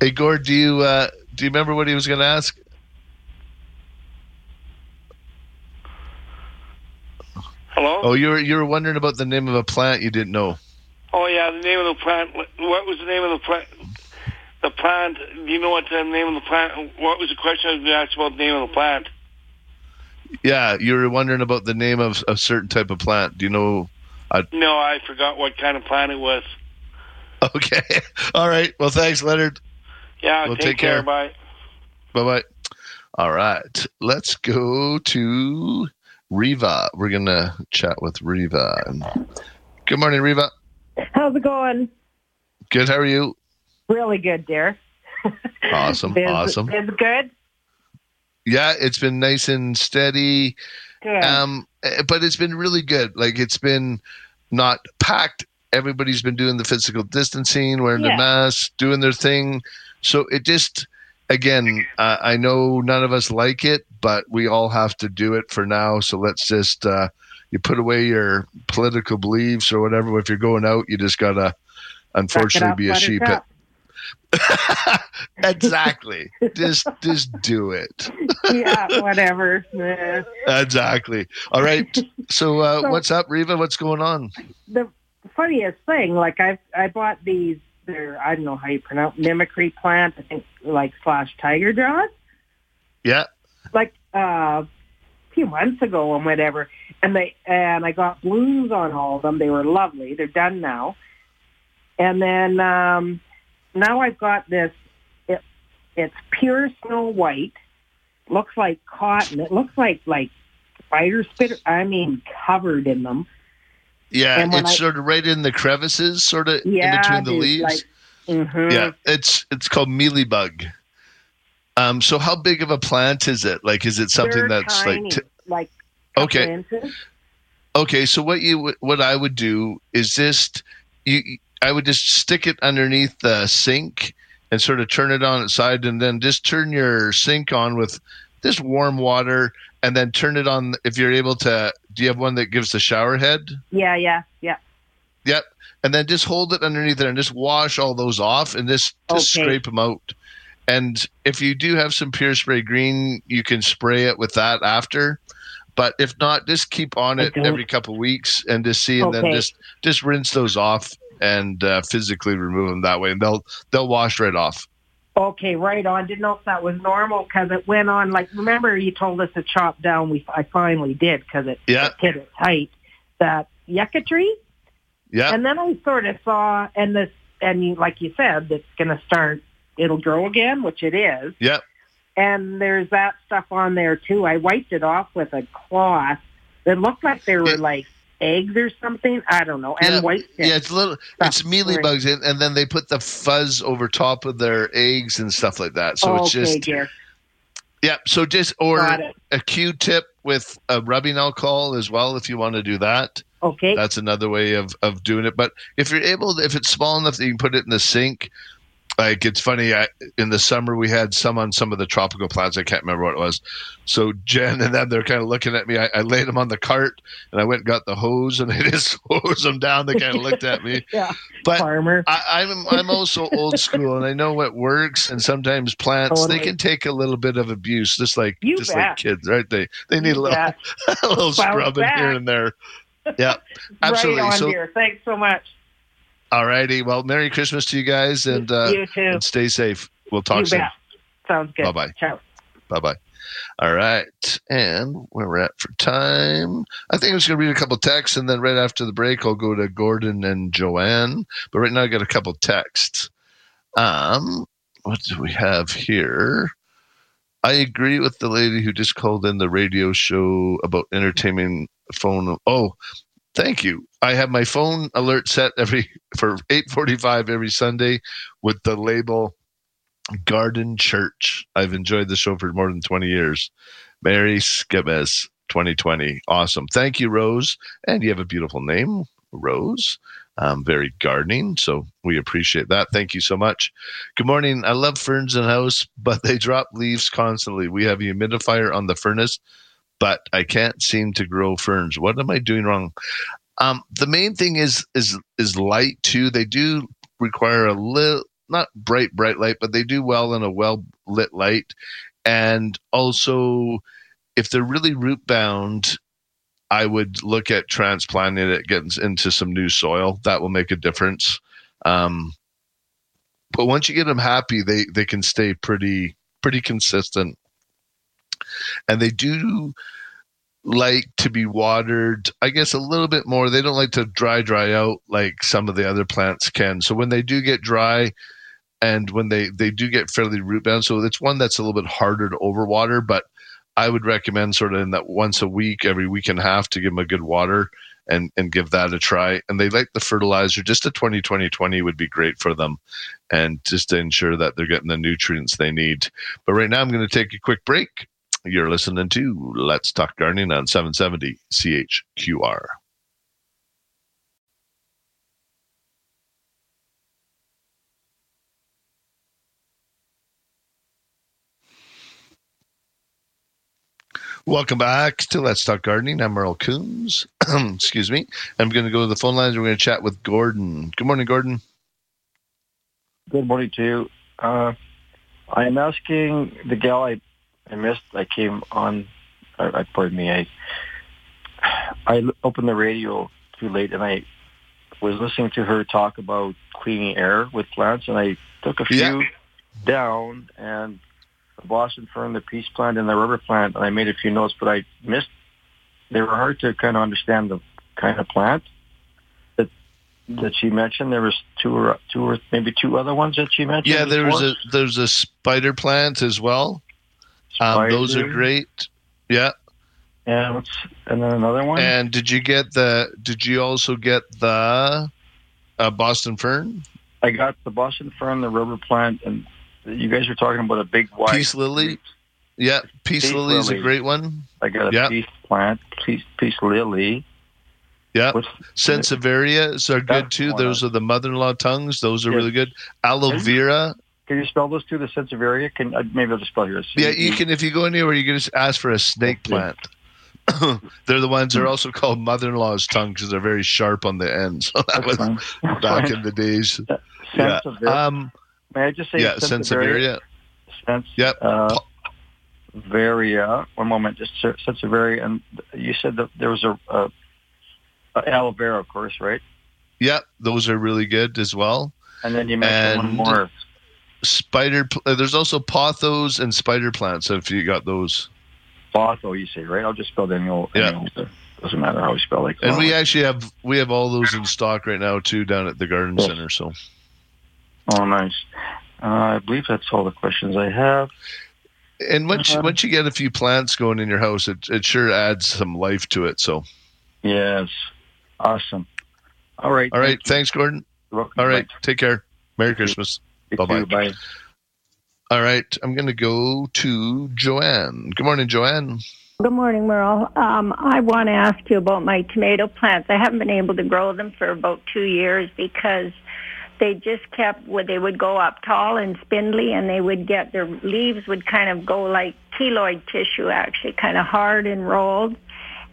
Hey, Gord, do you uh, do you remember what he was going to ask? Hello. Oh, you were you were wondering about the name of a plant you didn't know. Oh yeah, the name of the plant. What was the name of the plant? The plant. Do you know what the name of the plant? What was the question I was going to ask about the name of the plant? Yeah, you were wondering about the name of a certain type of plant. Do you know? Uh, no, I forgot what kind of plant it was. *laughs* Okay. *laughs* All right. Well, thanks, Leonard. Yeah. Well, take, take care. care. Bye. Bye bye. All right. Let's go to Riva. We're going to chat with Riva. Good morning, Riva. How's it going? Good. How are you? Really good, dear. Awesome. *laughs* Biz, awesome. Biz good? Yeah, it's been nice and steady. Good. Um, eh, but it's been really good. Like it's been not packed. Everybody's been doing the physical distancing, wearing their Yeah. masks, doing their thing. So it just, again, uh, I know none of us like it, but we all have to do it for now. So let's just, uh, you put away your political beliefs or whatever. If you're going out, you just gotta, unfortunately, up, be a sheep. buttercup. *laughs* exactly. just, just do it. *laughs* yeah, whatever. Exactly. All right. So, uh, So- what's up, Riva? What's going on? the funniest thing, like I I bought these. They're I don't know how you pronounce mimicry plant. I think like slash tiger jaws. Yeah. Like uh, a few months ago and whatever, and they and I got blooms on all of them. They were lovely. They're done now. And then um, now I've got this. It, it's pure snow white. Looks like cotton. It looks like like spider spitter. I mean, covered in them. Yeah, it's I- sort of right in the crevices, sort of Yeah, in between the leaves. like- Mhm. Yeah, it's it's called mealybug. Um, so how big of a plant is it? Like, is it something They're that's tiny, like? T- like okay, inches. okay. So what you what I would do is just you. I would just stick it underneath the sink and sort of turn it on its side, and then just turn your sink on with just warm water, and then turn it on if you're able to. Do you have one that gives the shower head? Yeah, yeah, yeah. Yep. And then just hold it underneath there and just wash all those off and just, just Okay. scrape them out. And if you do have some pure spray green, you can spray it with that after. But if not, just keep on it every couple of weeks and just see, and then just just rinse those off and uh, physically remove them that way, and they'll they'll wash right off. Okay, right on. Didn't know if that was normal because it went on. Like, remember you told us to chop down. We I finally did because it, Yeah. it hit it tight. That yucca tree, Yeah, and then I sort of saw, and this, and you, like you said, it's going to start. It'll grow again, which it is. yeah. And there's that stuff on there too. I wiped it off with a cloth. It looked like there were like eggs or something. I don't know. And yeah, white. yeah, it's little, it's mealy right. bugs, in, and then they put the fuzz over top of their eggs and stuff like that. So okay, it's just dear. Yeah, so just or a Q-tip with a rubbing alcohol as well if you want to do that. Okay. That's another way of of doing it. But if you're able, if it's small enough that you can put it in the sink, like it's funny. I, in the summer we had some on some of the tropical plants. I can't remember what it was. So Jen and them, they're kind of looking at me. I, I laid them on the cart and I went and got the hose and *laughs* I just hosed them down. They kind of looked at me. yeah. But Farmer. I, I'm I'm also old school, and I know what works. And sometimes plants Totally. they can take a little bit of abuse, just like You just like kids, right? They they need a little *laughs* a little Bounce scrubbing here and there. *laughs* Yeah, absolutely. Right on, so, dear. Thanks so much. All righty. Well, Merry Christmas to you guys, and uh, you too. and stay safe. We'll talk you soon. bet. Sounds good. Bye-bye. Ciao. Bye bye. All right, and where we're at for time, I think I'm just going to read a couple texts, and then right after the break, I'll go to Gordon and Joanne. But right now, I got a couple texts. Um, what do we have here? I agree with the lady who just called in the radio show about entertaining phone. Oh, thank you. I have my phone alert set every *laughs* for 8:45 every Sunday with the label Garden Church. I've enjoyed the show for more than 20 years. Mary Skibes 2020. Awesome. Thank you, Rose. And you have a beautiful name, Rose. Um, very gardening. So we appreciate that. Thank you so much. Good morning. I love ferns in house, *laughs* but they drop leaves constantly. We have a humidifier on the furnace, but I can't seem to grow ferns. What am I doing wrong? Um, the main thing is is is light too. They do require a little not bright bright light, but they do well in a well lit light. And also, if they're really root bound, I would look at transplanting it, into some new soil. That will make a difference. Um, but once you get them happy, they they can stay pretty pretty consistent, and they do like to be watered. I guess a little bit more. They don't like to dry dry out like some of the other plants can. So when they do get dry, and when they they do get fairly root bound, so it's one that's a little bit harder to overwater, but I would recommend sort of in that once a week, every week and a half to give them a good water and and give that a try. And they like the fertilizer. Just a 20 20 20 would be great for them and just to ensure that they're getting the nutrients they need. But right now I'm going to take a quick break. You're listening to Let's Talk Gardening on 770 CHQR. Welcome back to Let's Talk Gardening. I'm Merle Coombs. *clears throat* Excuse me. I'm going to go to the phone lines. We're going to chat with Gordon. Good morning, Gordon. Good morning to you. Uh, I'm asking the gal I, I missed. I came on. I. pardon me. I I opened the radio too late, and I was listening to her talk about cleaning air with plants, and I took a few Yeah. down and the Boston fern, the peace plant, and the rubber plant, and I made a few notes, but I missed. They were hard to kind of understand the kind of plant that that she mentioned. There was two or two or maybe two other ones that she mentioned. Yeah, there was a there's a spider plant as well. Um, those are great. Yeah. And what's and then another one. And did you get the? Did you also get the uh, Boston Fern? I got the Boston Fern, the rubber plant, and you guys were talking about a big white Peace lily. Yeah, peace, Peace lily is a great one. I got a Yeah. peace plant, peace peace lily. Yeah, What's Sansevieria are good too. Those are the mother-in-law tongues. Those are Yeah. really good. Aloe vera. Can you spell those two? The Sansevieria? Can uh, maybe I'll just spell here. Yeah, you can. If you go anywhere, you can just ask for a snake plant. *coughs* they're the ones. They're also called mother-in-law's tongue because they're very sharp on the end. So *laughs* that was back in the days. Yeah. Sansevieria. Um. May I just say Yeah. Sansevieria? Sense. Yep. Uh, Varia. One moment, just se- Sansevieria, and you said that there was a, a, a aloe vera, of course, right? Yep. Those are really good as well. And then you mentioned And- one more. Spider. uh, There's also pothos and spider plants. If you got those. Botho, you say, right? I'll just spell old. Yeah. any Doesn't matter how we spell it. And we actually have we have all those in stock right now too down at the garden Yes. center. So Oh, nice. Uh, I believe that's all the questions I have. and once Uh-huh. once you get a few plants going in your house, it it sure adds some life to it. So Yes. Awesome. All right. all right, thank thanks, Gordon. All right, Bye. take care. Merry Christmas. You Bye-bye. Bye. All right, I'm going to go to Joanne. Good morning, Joanne. Good morning, Merle. Um, I want to ask you about my tomato plants. I haven't been able to grow them for about two years because they just kept, well, they would go up tall and spindly and they would get, their leaves would kind of go like keloid tissue, actually, kind of hard and rolled.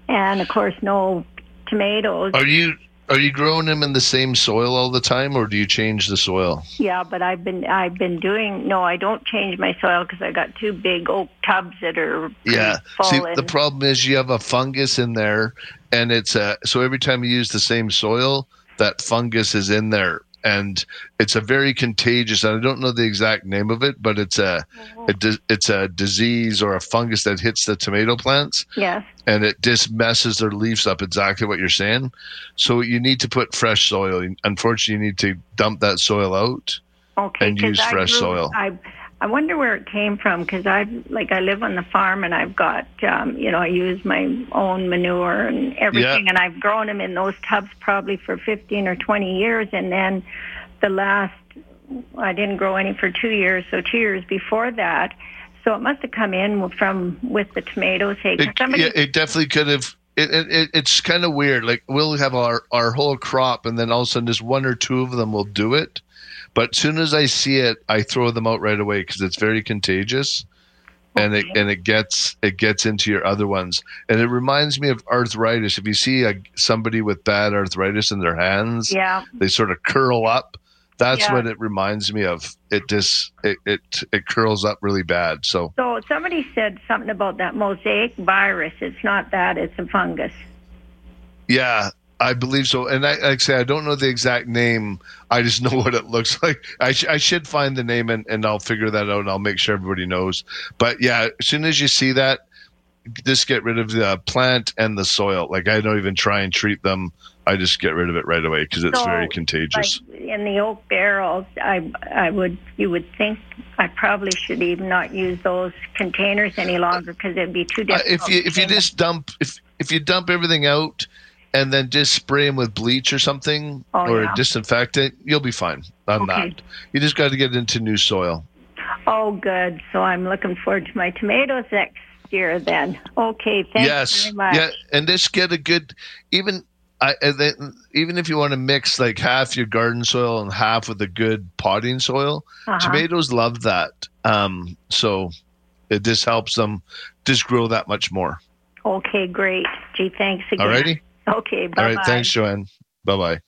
And of course, no tomatoes. Are you are you growing them in the same soil all the time, or do you change the soil? Yeah, but I've been I've been doing no, I don't change my soil because I got two big oak tubs that are Yeah. See, the problem is you have a fungus in there, and it's uh, so every time you use the same soil, that fungus is in there, and it's a very contagious. And I don't know the exact name of it, but it's a, mm-hmm. a di- it's a disease or a fungus that hits the tomato plants, Yeah, and it just messes their leaves up. Exactly what you're saying. So you need to put fresh soil. Unfortunately, you need to dump that soil out. Okay, and use I fresh grew- soil. I I wonder where it came from because I've like I live on the farm and I've got um, you know I use my own manure and everything Yeah. and I've grown them in those tubs probably for fifteen or twenty years and then the last I didn't grow any for two years so two years before that so it must have come in from with the tomatoes. Hey, It, somebody yeah, it definitely could have. It, it, it, it's kind of weird. Like we'll have our, our whole crop, and then all of a sudden, just one or two of them will do it. But as soon as I see it, I throw them out right away because it's very contagious, and it and it gets it gets into your other ones. And it reminds me of arthritis. If you see a, somebody with bad arthritis in their hands, Yeah. they sort of curl up. That's Yeah. what it reminds me of. It just it, it it curls up really bad. So so somebody said something about that mosaic virus. It's not that; it's a fungus. Yeah, I believe so. And I, like I say, I don't know the exact name. I just *laughs* know what it looks like. I, sh- I should find the name and, and I'll figure that out and I'll make sure everybody knows. But yeah, as soon as you see that, just get rid of the plant and the soil. Like I don't even try and treat them. I just get rid of it right away because it's So, very contagious. Like in the oak barrels, I I would you would think I probably should even not use those containers any longer because it'd be too Uh, difficult. if you if you just dump if if you dump everything out and then just spray them with bleach or something Oh, or yeah. a disinfectant, you'll be fine on Okay. that. You just got to get into new soil. oh, good. So I'm looking forward to my tomatoes next year. Then okay, thank yes, you very much. yeah, and just get a good even. I then, even if you want to mix like half your garden soil and half with a good potting soil, Uh-huh. tomatoes love that. Um, so it just helps them just grow that much more. Okay, great. Gee, thanks again. Alrighty. Okay, bye. All right, thanks, Joanne. Bye bye.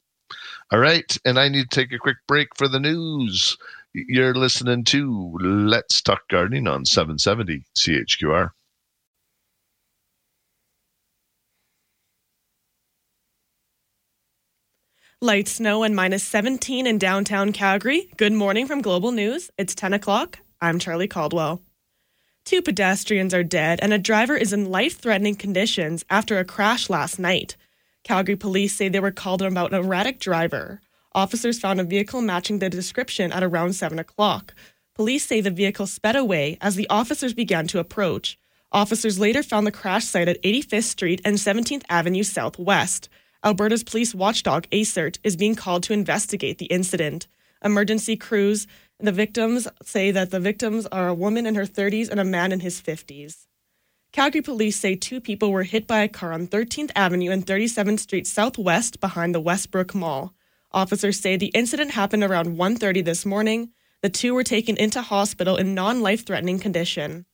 All right, and I need to take a quick break for the news. You're listening to Let's Talk Gardening on 770 CHQR. Light snow and minus 17 in downtown Calgary. Good morning from Global News. It's 10 o'clock. I'm Charlie Caldwell. Two pedestrians are dead and a driver is in life threatening conditions after a crash last night. Calgary police say they were called about an erratic driver. Officers found a vehicle matching the description at around 7 o'clock. Police say the vehicle sped away as the officers began to approach. Officers later found the crash site at 85th Street and 17th Avenue Southwest. Alberta's police watchdog, ASIRT, is being called to investigate the incident. Emergency crews, and the victims say that the victims are a woman in her 30s and a man in his 50s. Calgary police say two people were hit by a car on 13th Avenue and 37th Street Southwest behind the Westbrook Mall. Officers say the incident happened around 1:30 this morning. The two were taken into hospital in non-life-threatening condition.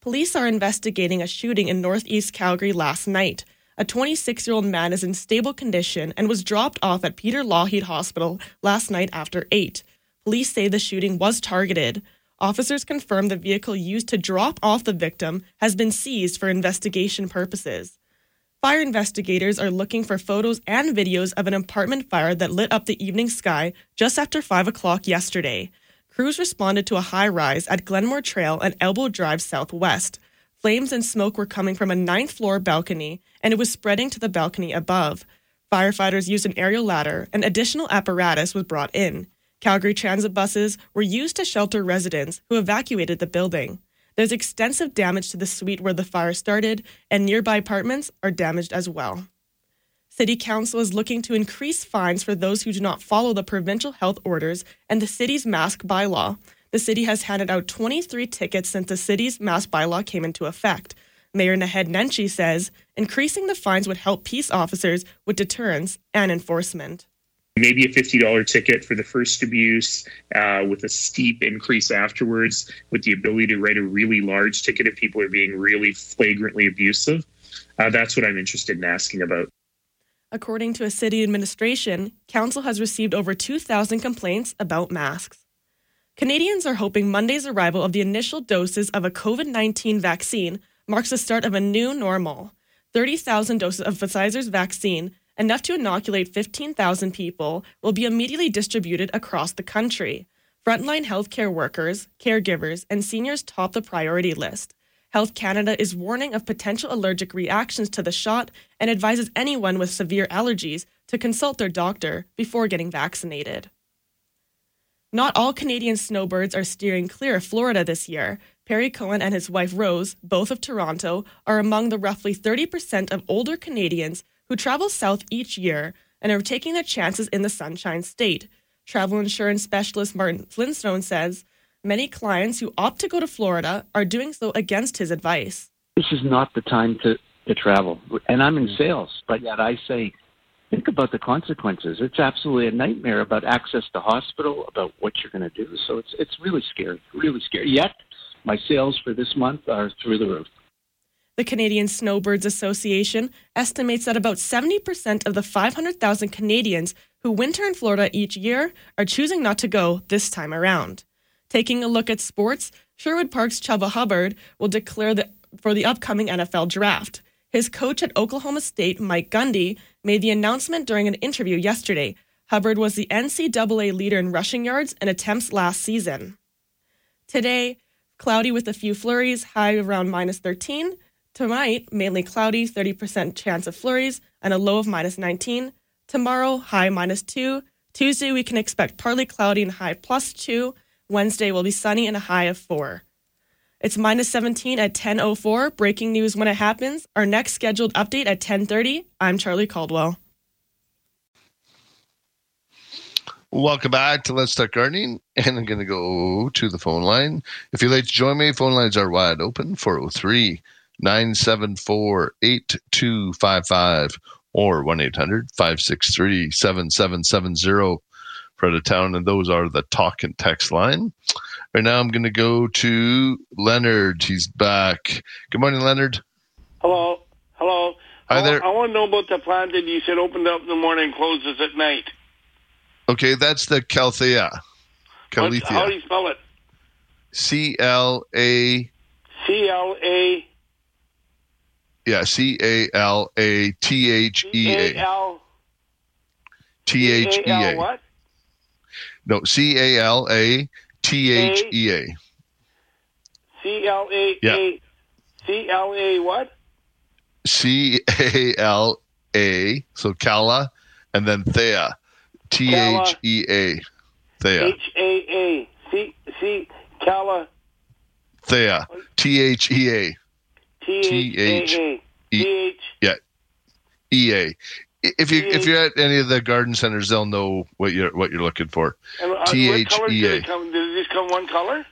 Police are investigating a shooting in northeast Calgary last night. A 26 year old man is in stable condition and was dropped off at Peter Lougheed Hospital last night after 8. Police say the shooting was targeted. Officers confirm the vehicle used to drop off the victim has been seized for investigation purposes. Fire investigators are looking for photos and videos of an apartment fire that lit up the evening sky just after 5 o'clock yesterday. Crews responded to a high rise at Glenmore Trail and Elbow Drive Southwest. Flames and smoke were coming from a ninth floor balcony, and it was spreading to the balcony above. Firefighters used an aerial ladder, and additional apparatus was brought in. Calgary transit buses were used to shelter residents who evacuated the building. There's extensive damage to the suite where the fire started, and nearby apartments are damaged as well. City Council is looking to increase fines for those who do not follow the provincial health orders and the city's mask bylaw. The city has handed out 23 tickets since the city's mask bylaw came into effect. Mayor Naheed Nenshi says increasing the fines would help peace officers with deterrence and enforcement. Maybe a $50 ticket for the first abuse uh, with a steep increase afterwards, with the ability to write a really large ticket if people are being really flagrantly abusive. Uh, that's what I'm interested in asking about. According to a city administration, council has received over 2,000 complaints about masks. Canadians are hoping Monday's arrival of the initial doses of a COVID 19 vaccine marks the start of a new normal. 30,000 doses of Pfizer's vaccine, enough to inoculate 15,000 people, will be immediately distributed across the country. Frontline healthcare workers, caregivers, and seniors top the priority list. Health Canada is warning of potential allergic reactions to the shot and advises anyone with severe allergies to consult their doctor before getting vaccinated. Not all Canadian snowbirds are steering clear of Florida this year. Perry Cohen and his wife Rose, both of Toronto, are among the roughly 30% of older Canadians who travel south each year and are taking their chances in the Sunshine State. Travel insurance specialist Martin Firestone says many clients who opt to go to Florida are doing so against his advice. This is not the time to, to travel. And I'm in mm. sales, but yet I say think about the consequences. It's absolutely a nightmare about access to hospital, about what you're going to do. So it's it's really scary, really scary. Yet my sales for this month are through the roof. The Canadian Snowbirds Association estimates that about 70% of the 500,000 Canadians who winter in Florida each year are choosing not to go this time around. Taking a look at sports, Sherwood Park's Chuba Hubbard will declare the, for the upcoming NFL draft. His coach at Oklahoma State, Mike Gundy, made the announcement during an interview yesterday. Hubbard was the NCAA leader in rushing yards and attempts last season. Today, cloudy with a few flurries, high around minus 13. Tonight, mainly cloudy, 30% chance of flurries, and a low of minus 19. Tomorrow, high minus 2. Tuesday, we can expect partly cloudy and high plus 2. Wednesday will be sunny and a high of 4. It's minus 17 at 10.04. Breaking news when it happens. Our next scheduled update at 10.30. I'm Charlie Caldwell. Welcome back to Let's Talk Gardening. And I'm going to go to the phone line. If you'd like to join me, phone lines are wide open 403 974 8255 or 1 800 563 7770 for out of town. And those are the talk and text line. Right now, I'm going to go to Leonard. He's back. Good morning, Leonard. Hello. Hello. Hi I, there. I want to know about the plant that you said opened up in the morning and closes at night. Okay, that's the Calathea. What's- How do you spell it? C L A. C L A Yeah, C A L A T H E A T H E A what? No, C A L A T H E A. C L A. A C L A what? C A L A. So Kala, and then Thea. T H E A. Thea. H A A C C Cala Thea. T H E A. T H E H. yeah EA. If you if you're at any of the garden centers, they'll know what you're what you're looking for. T H E A. uh, T H E did A. come? Did just come one color?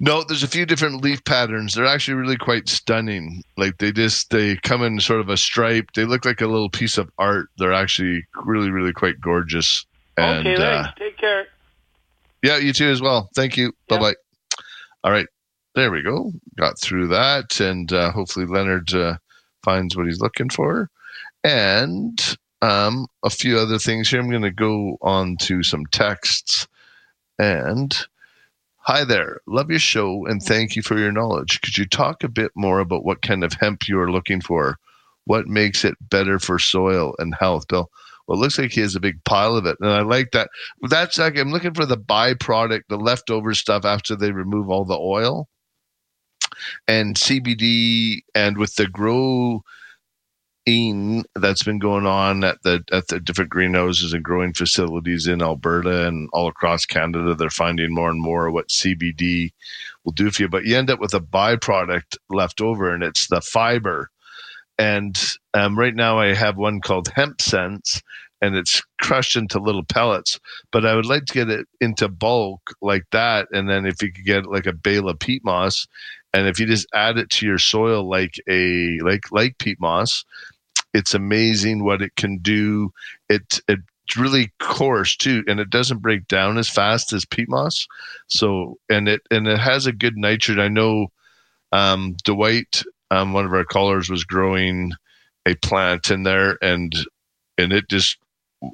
No, there's a few different leaf patterns. They're actually really quite stunning. Like they just they come in sort of a stripe. They look like a little piece of art. They're actually really really quite gorgeous. And okay, uh. Take care. yeah, you too as well. Thank you. Bye bye. All right, there we go. Got through that, and uh, hopefully Leonard uh, finds what he's looking for, and um, a few other things here. I'm going to go on to some texts, and hi there, love your show, and thank you for your knowledge. Could you talk a bit more about what kind of hemp you are looking for? What makes it better for soil and health, Bill? Well, it looks like he has a big pile of it, and I like that. That's like I'm looking for the byproduct, the leftover stuff after they remove all the oil, and CBD, and with the grow in that's been going on at the at the different greenhouses and growing facilities in Alberta and all across Canada. They're finding more and more what CBD will do for you, but you end up with a byproduct left over, and it's the fiber and um, right now I have one called Hemp Sense, and it's crushed into little pellets. But I would like to get it into bulk like that, and then if you could get like a bale of peat moss, and if you just add it to your soil like a like like peat moss, it's amazing what it can do. It it it's really coarse too, and it doesn't break down as fast as peat moss. So and it and it has a good nitrogen. I know um, Dwight um, one of our callers was growing a plant in there and and it just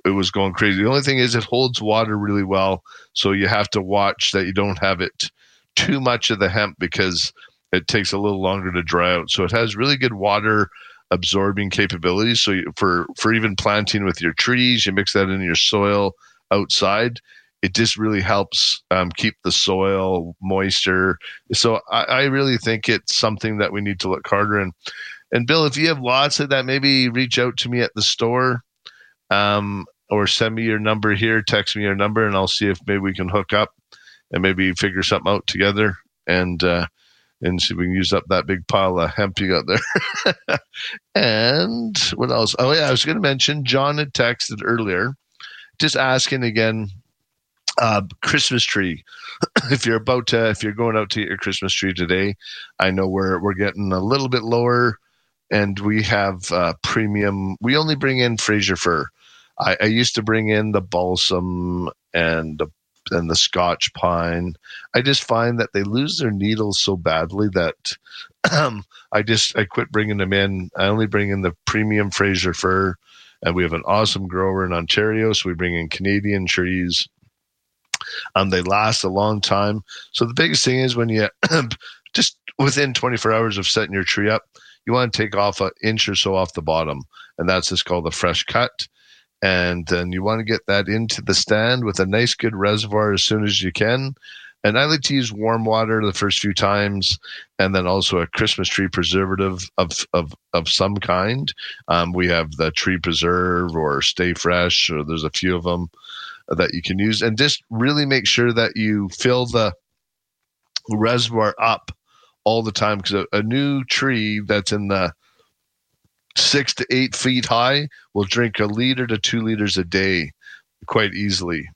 it was going crazy the only thing is it holds water really well so you have to watch that you don't have it too much of the hemp because it takes a little longer to dry out so it has really good water absorbing capabilities so for for even planting with your trees you mix that in your soil outside it just really helps um, keep the soil moisture. So I, I, really think it's something that we need to look harder in. And Bill, if you have lots of that, maybe reach out to me at the store, um, or send me your number here, text me your number, and I'll see if maybe we can hook up and maybe figure something out together and uh, and see if we can use up that big pile of hemp you got there. *laughs* and what else? Oh yeah, I was going to mention John had texted earlier, just asking again uh, Christmas tree. *clears throat* if you're about to, if you're going out to your Christmas tree today, I know we're we're getting a little bit lower, and we have uh, premium. We only bring in Fraser fir. I, I used to bring in the balsam and the and the Scotch pine. I just find that they lose their needles so badly that *clears throat* I just I quit bringing them in. I only bring in the premium Fraser fir, and we have an awesome grower in Ontario, so we bring in Canadian trees. Um, they last a long time. So the biggest thing is when you *clears throat* just within 24 hours of setting your tree up, you want to take off an inch or so off the bottom, and that's just called the fresh cut. And then you want to get that into the stand with a nice, good reservoir as soon as you can. And I like to use warm water the first few times, and then also a Christmas tree preservative of of of some kind. Um, we have the Tree Preserve or Stay Fresh, or there's a few of them that you can use and just really make sure that you fill the reservoir up all the time because a, a, new tree that's in the six to eight feet high will drink a liter to two liters a day quite easily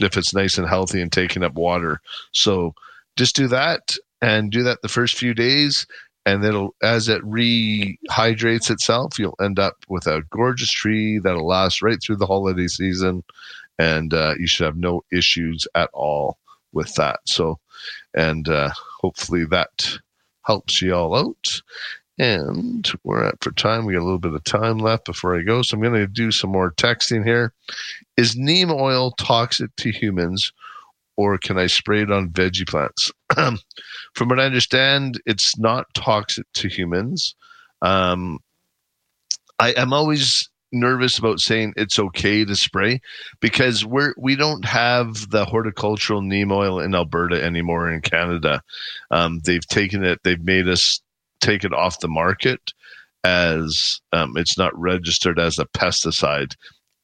if it's nice and healthy and taking up water so just do that and do that the first few days and it'll as it rehydrates itself you'll end up with a gorgeous tree that'll last right through the holiday season and uh, you should have no issues at all with that. So, and uh, hopefully that helps you all out. And we're at for time. We got a little bit of time left before I go. So I'm going to do some more texting here. Is neem oil toxic to humans or can I spray it on veggie plants? *clears throat* From what I understand, it's not toxic to humans. Um, I, am always nervous about saying it's okay to spray because we're we don't have the horticultural neem oil in Alberta anymore in Canada. Um, they've taken it, they've made us take it off the market as um, it's not registered as a pesticide.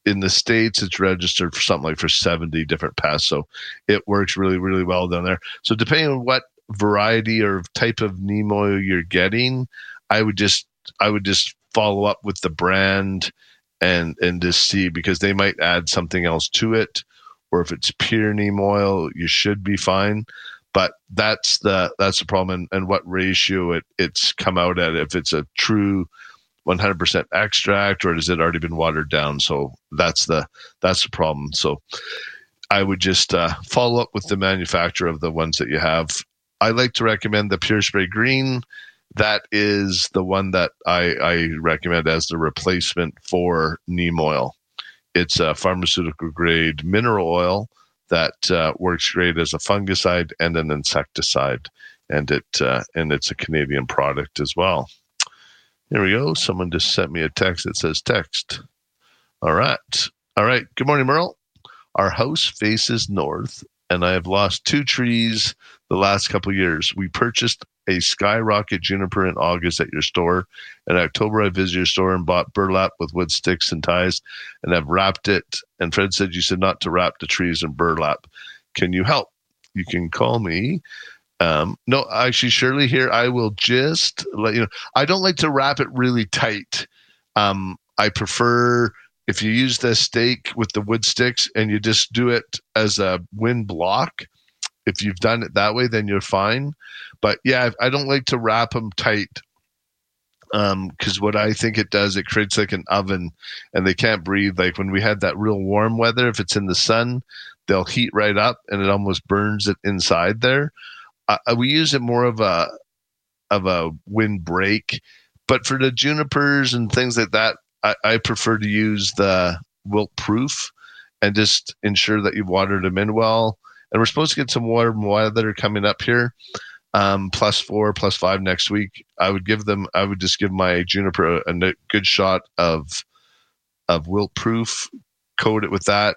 In the states, it's registered for something like for seventy different pests, so it works really, really well down there. So depending on what variety or type of neem oil you're getting, I would just I would just follow up with the brand and and just see because they might add something else to it, or if it's pure neem oil, you should be fine. But that's the that's the problem, and, what ratio it it's come out at. If it's a true 100% extract, or has it already been watered down? So that's the that's the problem. So I would just uh, follow up with the manufacturer of the ones that you have. I like to recommend the Pure Spray Green. That is the one that I, I recommend as the replacement for neem oil. It's a pharmaceutical grade mineral oil that uh, works great as a fungicide and an insecticide, and it uh, and it's a Canadian product as well. Here we go. Someone just sent me a text that says text. All right. All right. Good morning, Merle. Our house faces north, and I have lost two trees the last couple years. We purchased a skyrocket juniper in August at your store. In October, I visited your store and bought burlap with wood sticks and ties, and I've wrapped it. And Fred said you said not to wrap the trees in burlap. Can you help? You can call me. Um, no, actually, Shirley, here I will just let you know. I don't like to wrap it really tight. Um, I prefer if you use the stake with the wood sticks and you just do it as a wind block if you've done it that way, then you're fine. But yeah, I don't like to wrap them tight because um, what I think it does, it creates like an oven, and they can't breathe. Like when we had that real warm weather, if it's in the sun, they'll heat right up, and it almost burns it inside there. Uh, we use it more of a of a wind break, but for the junipers and things like that, I, I prefer to use the wilt proof and just ensure that you've watered them in well and we're supposed to get some warm weather coming up here. Um, plus four, plus five next week. I would give them. I would just give my juniper a, a good shot of of wilt proof. Coat it with that,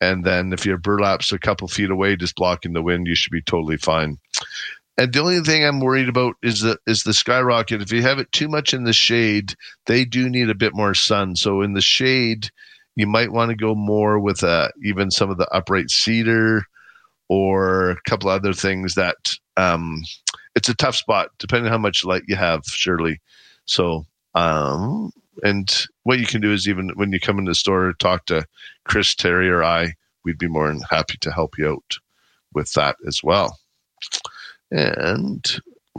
and then if your burlap's a couple feet away, just blocking the wind, you should be totally fine. And the only thing I'm worried about is the is the skyrocket. If you have it too much in the shade, they do need a bit more sun. So in the shade, you might want to go more with a even some of the upright cedar or a couple other things that um, it's a tough spot depending on how much light you have, surely. So, um, and what you can do is even when you come in the store, talk to Chris, Terry, or I. We'd be more than happy to help you out with that as well. And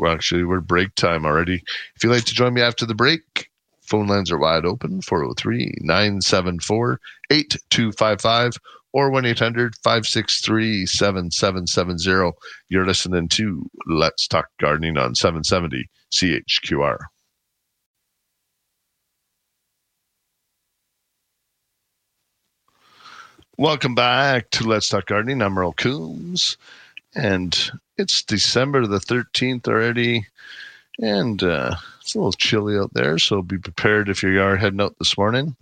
actually, we're break time already. If you'd like to join me after the break, phone lines are wide open 403 974 8255 or 1 800 563 7770. You're listening to Let's Talk Gardening on 770 CHQR. Welcome back to Let's Talk Gardening. I'm Merle Coombs, and it's December the 13th already, and uh, it's a little chilly out there, so be prepared if you are heading out this morning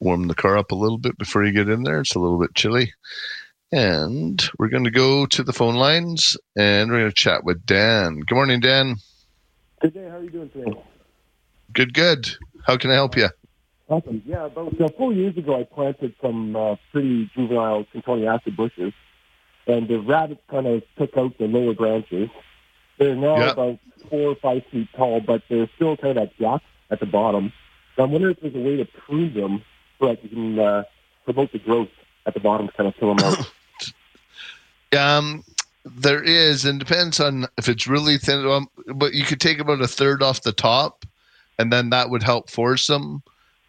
warm the car up a little bit before you get in there. It's a little bit chilly. And we're going to go to the phone lines and we're going to chat with Dan. Good morning, Dan. Good day. How are you doing today? Good, good. How can I help you? Awesome. Yeah, about uh, four years ago, I planted some uh, pretty juvenile Cotoneaster bushes, and the rabbits kind of took out the lower branches. They're now yep. about four or five feet tall, but they're still kind of at gap at the bottom. So I'm wondering if there's a way to prune them that you can uh, promote the growth at the bottom to kind of fill them out? *coughs* um, there is, and depends on if it's really thin. Um, but you could take about a third off the top, and then that would help force them.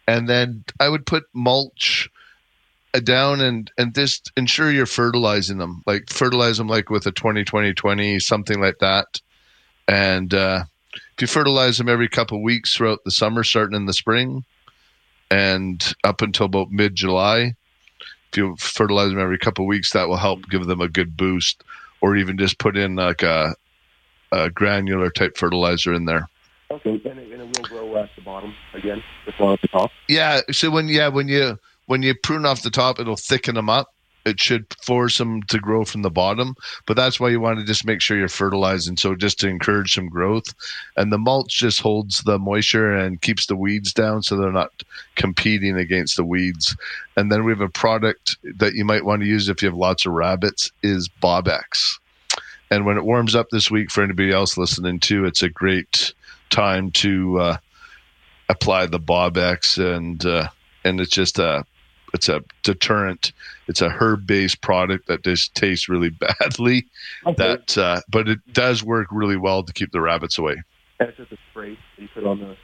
And then I would put mulch uh, down and and just ensure you're fertilizing them, like fertilize them like with a 20 20 20 something like that. And uh, if you fertilize them every couple weeks throughout the summer, starting in the spring, and up until about mid July. If you fertilize them every couple of weeks, that will help give them a good boost, or even just put in like a, a granular type fertilizer in there. Okay, and it, and it will grow at the bottom again, just one at the top. Yeah. So when yeah when you when you prune off the top, it'll thicken them up it should force them to grow from the bottom. But that's why you want to just make sure you're fertilizing. So just to encourage some growth. And the mulch just holds the moisture and keeps the weeds down so they're not competing against the weeds. And then we have a product that you might want to use if you have lots of rabbits is Bob-X. And when it warms up this week for anybody else listening too, it's a great time to uh, apply the Bob-X, and uh, and it's just a it's a deterrent. It's a herb based product that just tastes really *laughs* badly. Okay. That uh, but it does work really well to keep the rabbits away. It's just a spray that you put on the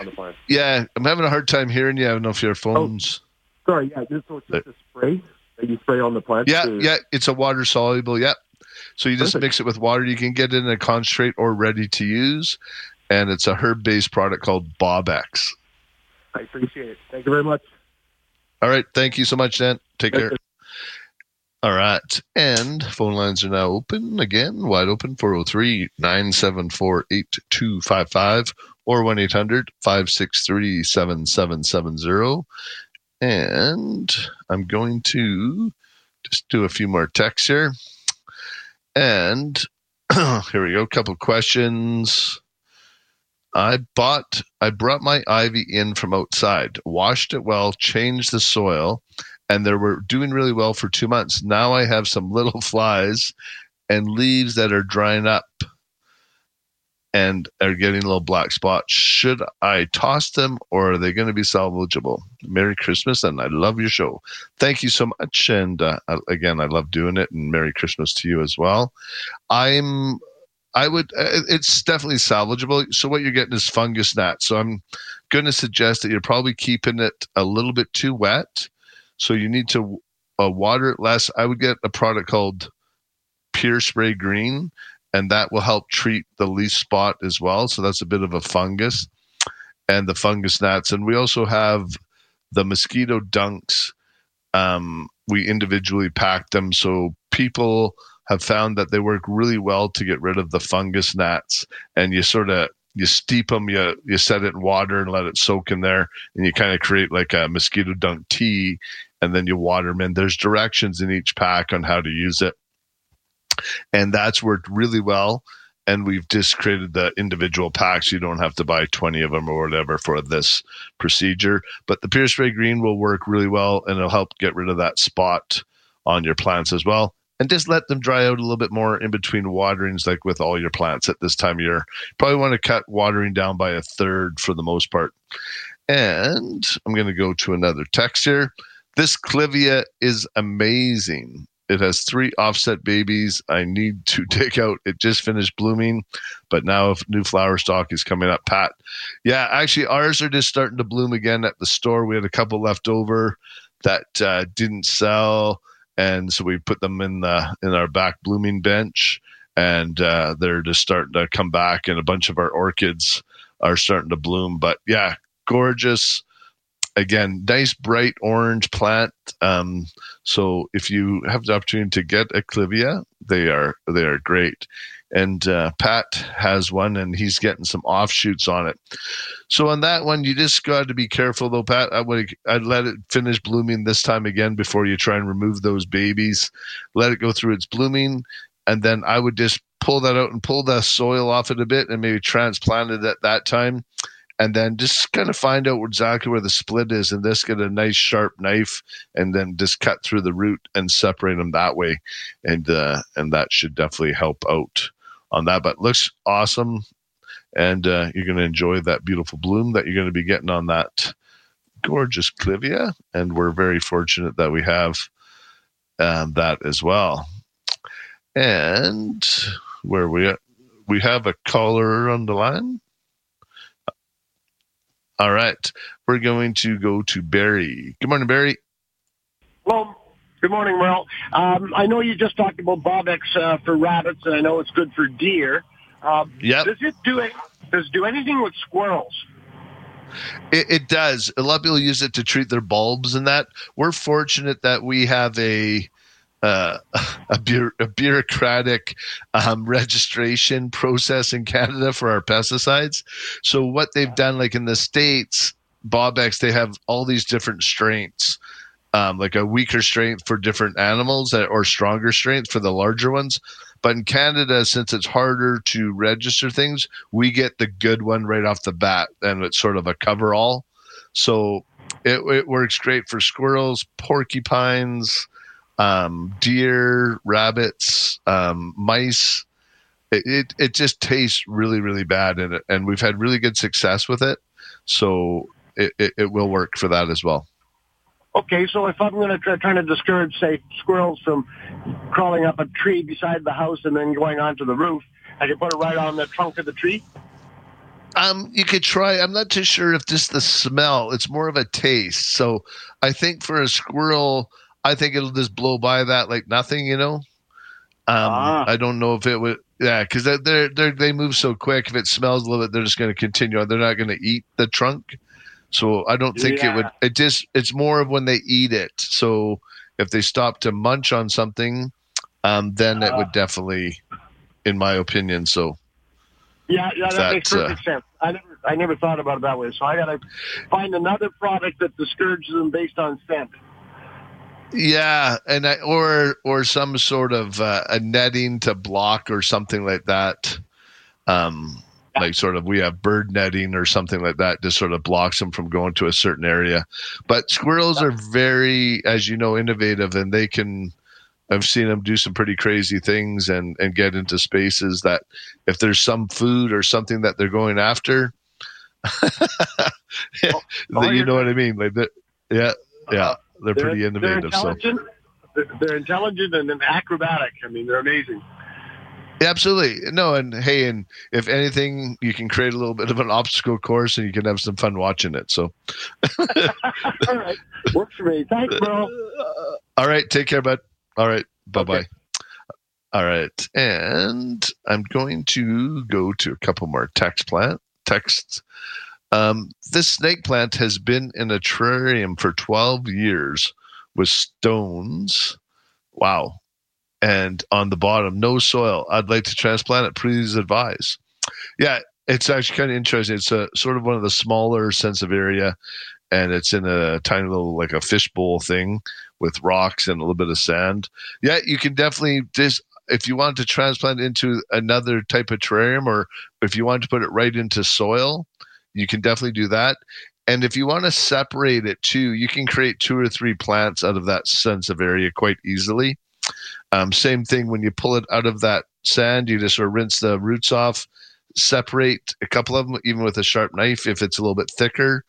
on the plant. Yeah, I'm having a hard time hearing you. I don't know if your phones. Sorry, yeah, this is just a spray that you spray on the plant. Yeah, to- yeah, it's a water soluble. Yep. So you just Perfect. mix it with water. You can get it in a concentrate or ready to use, and it's a herb based product called Bob-X. I appreciate it. Thank you very much. All right, thank you so much, Dan. Take care. All right. And phone lines are now open again, wide open 403 974 8255 or 1 800 563 7770. And I'm going to just do a few more texts here. And *clears throat* here we go. A couple questions. I bought, I brought my ivy in from outside, washed it well, changed the soil, and they were doing really well for two months. Now I have some little *laughs* flies and leaves that are drying up and are getting little black spots. Should I toss them or are they going to be salvageable? Merry Christmas and I love your show. Thank you so much. And uh, again, I love doing it and Merry Christmas to you as well. I'm I would. uh, It's definitely salvageable. So what you're getting is fungus gnats. So I'm going to suggest that you're probably keeping it a little bit too wet. So you need to uh, water it less. I would get a product called Pure Spray Green, and that will help treat the leaf spot as well. So that's a bit of a fungus, and the fungus gnats. And we also have the mosquito dunks. Um, we individually pack them so people have found that they work really well to get rid of the fungus gnats. And you sort of you steep them, you you set it in water and let it soak in there, and you kind of create like a mosquito dunk tea, and then you water them in. There's directions in each pack on how to use it, and that's worked really well. And we've just created the individual packs. You don't have to buy 20 of them or whatever for this procedure. But the Pure Spray Green will work really well, and it'll help get rid of that spot on your plants as well and just let them dry out a little bit more in between waterings, like with all your plants at this time of year. Probably want to cut watering down by a third for the most part. And I'm going to go to another text here. This clivia is amazing. It has three offset babies. I need to *laughs* take out. It just finished blooming, but now if new flower stock is coming up. Pat, yeah, actually ours are just starting to bloom again at the store. We had a couple left over that uh, didn't sell and so we put them in the in our back blooming bench. And uh, they're just starting to come back and a bunch of our orchids are starting to bloom. But yeah gorgeous. Again nice bright orange plant. Um, so if you have the opportunity to get a clivia they are they are great and uh, pat has one and he's getting some offshoots on it so on that one, you just got to be careful, though, Pat. I would I'd let it finish blooming this time again before you try and remove those babies. Let it go through its blooming, and then I would just pull that out and pull the soil off it a bit, and maybe transplant it at that time, and then just kind of find out exactly where the split is, and just get a nice sharp knife, and then just cut through the root and separate them that way, and uh, and that should definitely help out on that. But looks awesome and uh, you're going to enjoy that beautiful bloom that you're going to be getting on that gorgeous clivia. And we're very fortunate that we have um, that as well. And where we at? we have a caller on the line. All right, we're going to go to Barry. Good morning, Barry. Well, good morning, Merle. Um, I know you just talked about Bobbex uh, for rabbits, and I know it's good for deer. Um, Yep. Does it do it? Does it do anything with squirrels? It, it does. A lot of people use it to treat their bulbs and that. We're fortunate that we have a uh, *laughs* a, bu- a bureaucratic um, registration process in Canada for our pesticides. So what they've done, like in the states, Bobbex, they have all these different strengths. Um, like a weaker strength for different animals that- or stronger strength for the larger ones. But in Canada, since it's harder to register things, we get the good one right off the bat, and it's sort of a cover all. So it, it works great for squirrels, porcupines, um, deer, rabbits, um, mice, it, it, it just tastes really really bad and and we've had really good success with it so it, it, it will work for that as well Okay, so if I'm going to try trying to discourage, say, squirrels from crawling up a tree beside the house and then going onto the roof, I can put it right on the trunk of the tree. Um, you could try. I'm not too sure if just the smell. It's more of a taste. So I think for a squirrel, I think it'll just blow by that like nothing. You know. Um, I don't know if it would. Yeah, because they're, they're they they move so quick. If it smells a little bit, they're just going to continue on. They're not going to eat the trunk. So I don't think it would. Yeah. It just it's more of when they eat it. So if they stop to munch on something, um, then it would definitely, in my opinion. So Yeah, yeah, that makes That's, uh, perfect sense. I never, I never thought about it that way. So I got to find another product that discourages them based on scent. Yeah, and I, or or some sort of uh, a netting to block or something like that. Um, *laughs* like sort of we have bird netting or something like that just sort of blocks them from going to a certain area. But squirrels are very, as you know, innovative, and they can. I've seen them do some pretty crazy things and and get into spaces that if there's some food or something that they're going after, *laughs* oh, *laughs* oh, you know what I mean? Like yeah, uh, yeah, they're pretty innovative. They're so. intelligent. They're, they're intelligent and acrobatic. I mean, they're amazing. Absolutely. No, and hey, and if anything, you can create a little bit of an obstacle course and you can have some fun watching it. So, *laughs* All right, works for me. Thanks, bro. all right, take care, bud. All right, bye bye. All right, and I'm going to go to a couple more text plant texts. Um, this snake plant has been in a terrarium for 12 years with stones. Wow. And on the bottom, no soil. I'd like to transplant it. Please advise. Yeah, it's actually kind of interesting. It's a sort of one of the smaller sansevieria, and it's in a tiny little like a fishbowl thing with rocks and a little bit of sand. Yeah, you can definitely just if you want to transplant into another type of terrarium, or if you want to put it right into soil, you can definitely do that. And if you want to separate it too, you can create two or three plants out of that sansevieria quite easily. Um, same thing when you pull it out of that sand, you just sort of rinse the roots off, separate a couple of them, even with a sharp knife if it's a little bit thicker,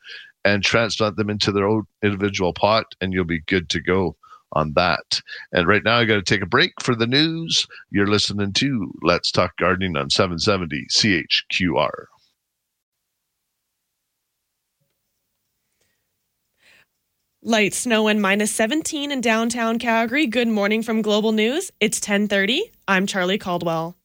and transplant them into their own individual pot, and you'll be good to go on that. And right now, I got to take a break for the news. You're listening to Let's Talk Gardening on 770 CHQR. Light snow and minus 17 in downtown Calgary. Good morning from Global News. It's 10:30. I'm Charlie Caldwell.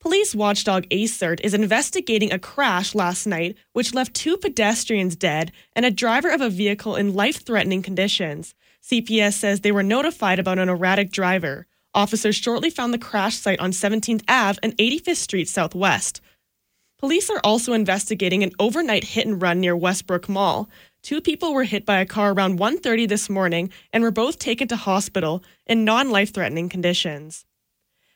Police watchdog ASIRT is investigating a crash last night which left two pedestrians dead and a driver of a vehicle in life-threatening conditions. CPS says they were notified about an erratic driver. Officers shortly found the crash site on 17th Ave and 85th Street Southwest. Police are also investigating an overnight hit and run near Westbrook Mall. Two people were hit by a car around 1:30 this morning and were both taken to hospital in non-life-threatening conditions.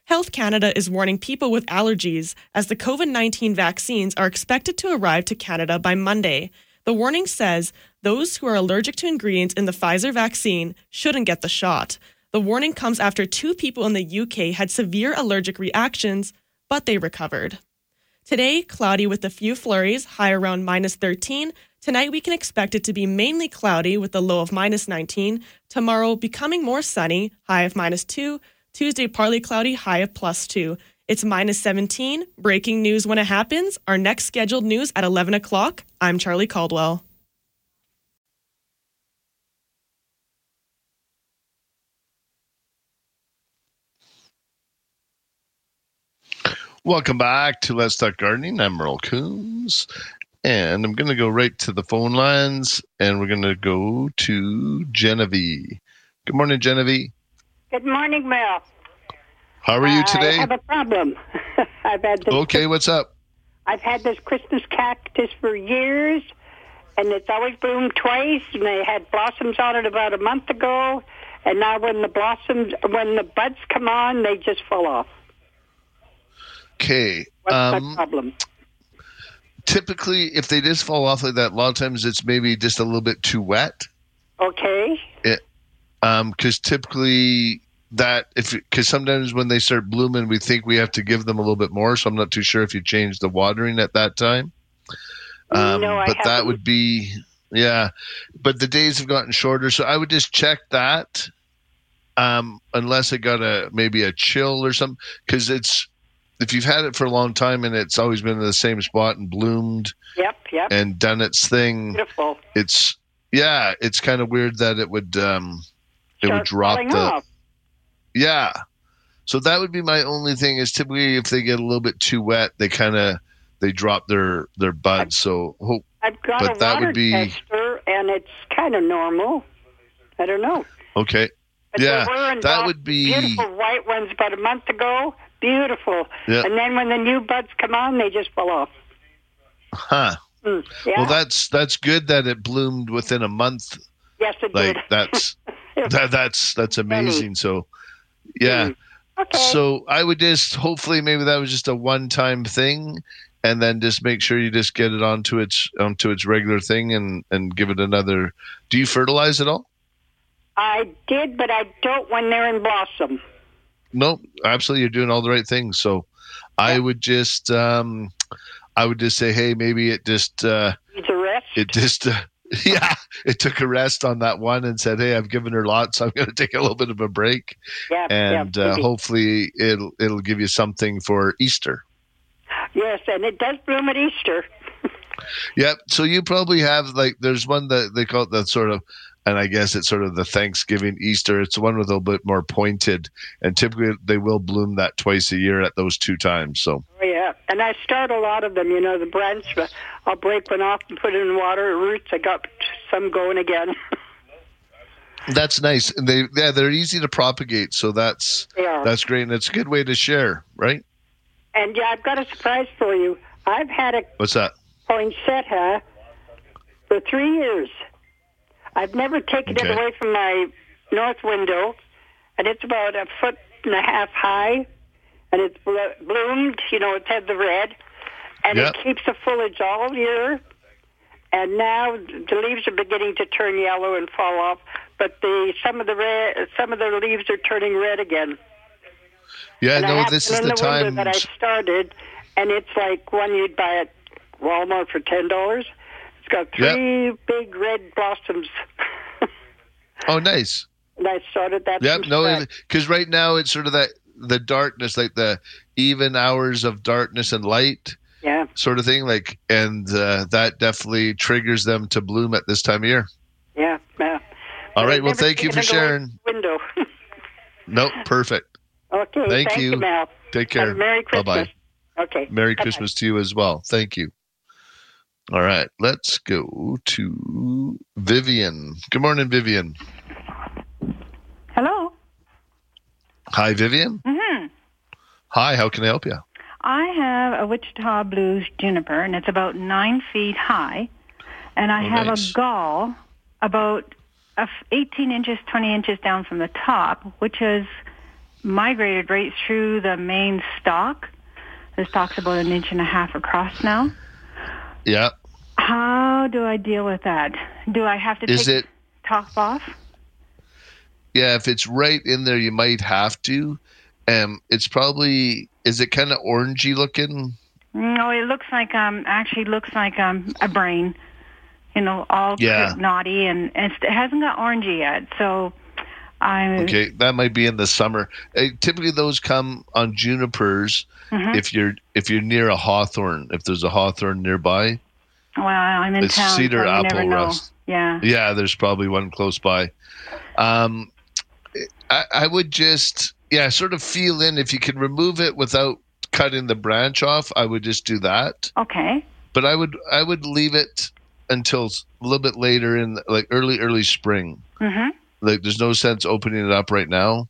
Health Canada is warning people with allergies as the COVID-19 vaccines are expected to arrive to Canada by Monday. The warning says those who are allergic to ingredients in the Pfizer vaccine shouldn't get the shot. The warning comes after two people in the UK had severe allergic reactions, but they recovered. Today, cloudy with a few flurries, high around minus 13. Tonight, we can expect it to be mainly cloudy with a low of minus 19. Tomorrow, becoming more sunny, high of minus 2. Tuesday, partly cloudy, high of plus 2. It's minus 17. Breaking news when it happens. Our next scheduled news at 11 o'clock. I'm Charlie Caldwell. Welcome back to Let's Talk Gardening. I'm Merle Coombs, and I'm going to go right to the phone lines, and we're going to go to Genevieve. Good morning, Genevieve. Good morning, Mel. How are you today? I have a problem. *laughs* I've had this. Okay, what's up? I've had this Christmas cactus for years, and it's always bloomed twice. And they had blossoms on it about a month ago, and now when the blossoms, when the buds come on, they just fall off. Okay. What's um, the problem? Typically, if they just fall off like that, a lot of times it's maybe just a little bit too wet. Okay. It, um, because typically that if because sometimes when they start blooming, we think we have to give them a little bit more. So I'm not too sure if you change the watering at that time. Um, No, I but that haven't. would be yeah. But the days have gotten shorter, so I would just check that. Um, unless it got a maybe a chill or something, because it's if you've had it for a long time and it's always been in the same spot and bloomed Yep, yep. and done its thing, Beautiful. it's yeah, it's kind of weird that it would um it would drop the off. yeah. So that would be my only thing is typically if they get a little bit too wet, they kind of they drop their their buds. So hope I've got but a that water would be tester, and it's kind of normal. I don't know. okay. But Yeah, there were in that would be beautiful white ones about a month ago. Beautiful. Yeah. And then when the new buds come on, they just fall off. huh. Mm, yeah. Well, that's that's good that it bloomed within a month. yes, it Like did. that's *laughs* that, that's that's amazing. So yeah. Okay. So I would just hopefully maybe that was just a one time thing and then just make sure you just get it onto its onto its regular thing and and give it another do you fertilize at all? I did, but I don't when they're in blossom. Nope, absolutely you're doing all the right things. So I would just um I would just say, hey, maybe it just uh a rest. it just uh, *laughs* yeah, it took a rest on that one and said, "Hey, I've given her lots. I'm going to take a little bit of a break, Yeah, and yeah, uh, hopefully it'll it'll give you something for Easter." Yes, and it does bloom at Easter. *laughs* Yep. So you probably have like there's one that they call it the sort of, and I guess it's sort of the Thanksgiving Easter. It's the one with a little bit more pointed, and typically they will bloom that twice a year at those two times. So Oh yeah, and I start a lot of them. You know, the branch. but I'll break one off and put it in water. Roots. I got some going again. *laughs* that's nice. And they yeah they're easy to propagate. So that's that's great, and it's a good way to share, right? and yeah, I've got a surprise for you. I've had a What's that? poinsettia for three years. I've never taken Okay. it away from my north window, and it's about a foot and a half high, and it's blo- bloomed. You know, it's had the red, and Yep. it keeps the foliage all year. And now the leaves are beginning to turn yellow and fall off, but the some of the red, some of the leaves are turning red again. Yeah, and I no, this is the the time. that I started, and it's like one you'd buy at Walmart for ten dollars. It's got Yep. three big red blossoms, Oh, nice. *laughs* and I started that. Yep. No, because right now it's sort of that the darkness, like the even hours of darkness and light, Yeah. sort of thing. Like, and uh, that definitely triggers them to bloom at this time of year. Yeah, yeah. All right. Well, thank you for sharing. Window. *laughs* Nope. Perfect. okay. Thank thank you. Mel. Take care. Merry Bye Christmas. bye. Okay. Merry Bye-bye. Christmas to you as well. Thank you. All right. Let's go to Vivian. Good morning, Vivian. Hello. Hi, Vivian. hmm Hi. How can I help you? I have a Wichita Blues juniper, and it's about nine feet high. And I Oh, have nice. a gall about 18 inches, 20 inches down from the top, which has migrated right through the main stalk. The stalk's about an inch and a half across now. Yeah. How do I deal with that? Do I have to Is take it? top off? Yeah, if it's right in there, you might have to. Um, it's probably is it kind of orangey looking? No, it looks like um actually looks like um a brain. You know, all Yeah. naughty and, and it hasn't got orangey yet. So I Okay, that might be in the summer. Uh, typically, those come on junipers Mhm. if you're if you're near a hawthorn. If there's a hawthorn nearby, well, I'm in It's town, cedar so apple rust. Yeah. yeah, there's probably one close by. Um, I, I would just yeah, sort of feel in if you can remove it without cutting the branch off. I would just do that. Okay. but I would I would leave it until a little bit later in like early early spring. Mhm. Like there's no sense opening it up right now.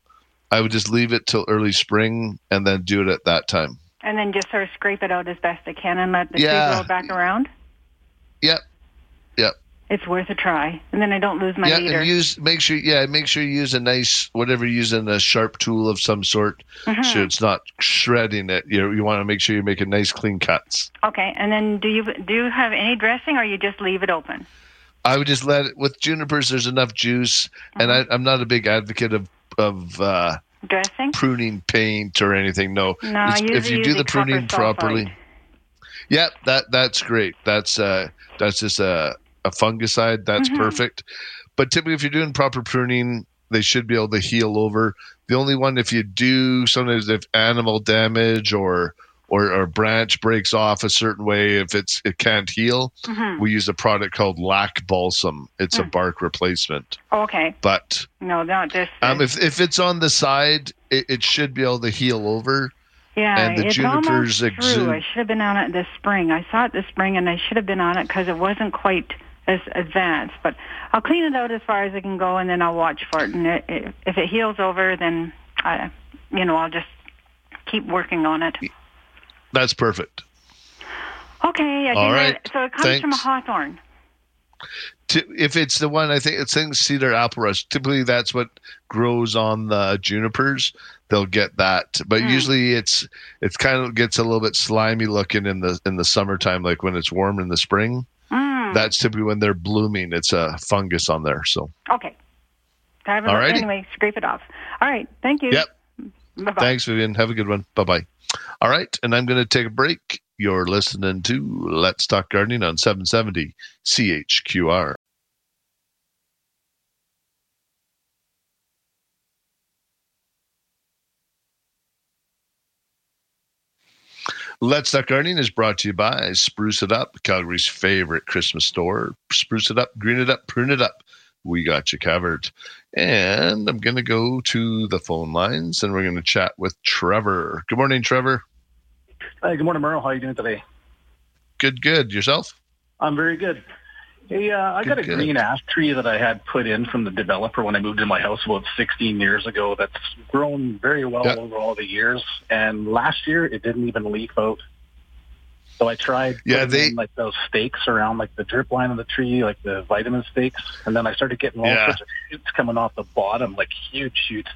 I would just leave it till early spring and then do it at that time. And then just sort of scrape it out as best I can and let the Yeah. tree grow back around. Yep. Yep. It's worth a try. And then I don't lose my yeah, leader. and use make sure yeah, make sure you use a nice whatever you're using a sharp tool of some sort Mhm. so it's not shredding it. You you want to make sure you make a nice clean cuts. Okay. And then do you do you have any dressing or you just leave it open? I would just let it with junipers. There's enough juice, and I, I'm not a big advocate of of uh, Dressing? pruning paint or anything. No, No, if you do the pruning properly, yeah, that that's great. That's uh that's just a a fungicide. That's Mhm. perfect. But typically, if you're doing proper pruning, they should be able to heal over. The only one if you do sometimes if animal damage or or, or branch breaks off a certain way, if it's it can't heal, Mhm. we use a product called lac balsam. It's a Mm. bark replacement. Okay. But No, not this. um, if if it's on the side, it, it should be able to heal over. Yeah, and the it's junipers almost true. exude- I should have been on it this spring. I saw it this spring, and I should have been on it because it wasn't quite as advanced. But I'll clean it out as far as I can go, and then I'll watch for it. And it, it, if it heals over, then I, you know, I'll just keep working on it. That's perfect. Okay. All that- so it comes from a hawthorn. If it's the one I think it's in cedar apple rust. Typically, that's what grows on the junipers. They'll get that, but Hmm. usually it's it's kind of gets a little bit slimy looking in the in the summertime, like when it's warm in the spring. Mm. That's typically when they're blooming. It's a fungus on there. So, Okay. All right. anyway, scrape it off. All right. Thank you. Yep. Bye-bye. thanks, Vivian. Have a good one. Bye bye. All right, and I'm going to take a break. You're listening to Let's Talk Gardening on 770 CHQR. Let's Talk Gardening is brought to you by Spruce It Up, Calgary's favorite Christmas store. Spruce it up, green it up, prune it up. We got you covered. And I'm going to go to the phone lines and we're going to chat with Trevor. Good morning, Trevor. Hi, good morning, Merle. How are you doing today? Good, good. Yourself? I'm very good. Hey, uh, I got a Good, good. green ash tree that I had put in from the developer when I moved in my house about 16 years ago. That's grown very well Yeah. over all the years. And last year, it didn't even leaf out. So I tried Yeah, putting they- in, like those stakes around like the drip line of the tree, like the vitamin stakes, and then I started getting all Yeah. sorts of shoots coming off the bottom, like huge shoots.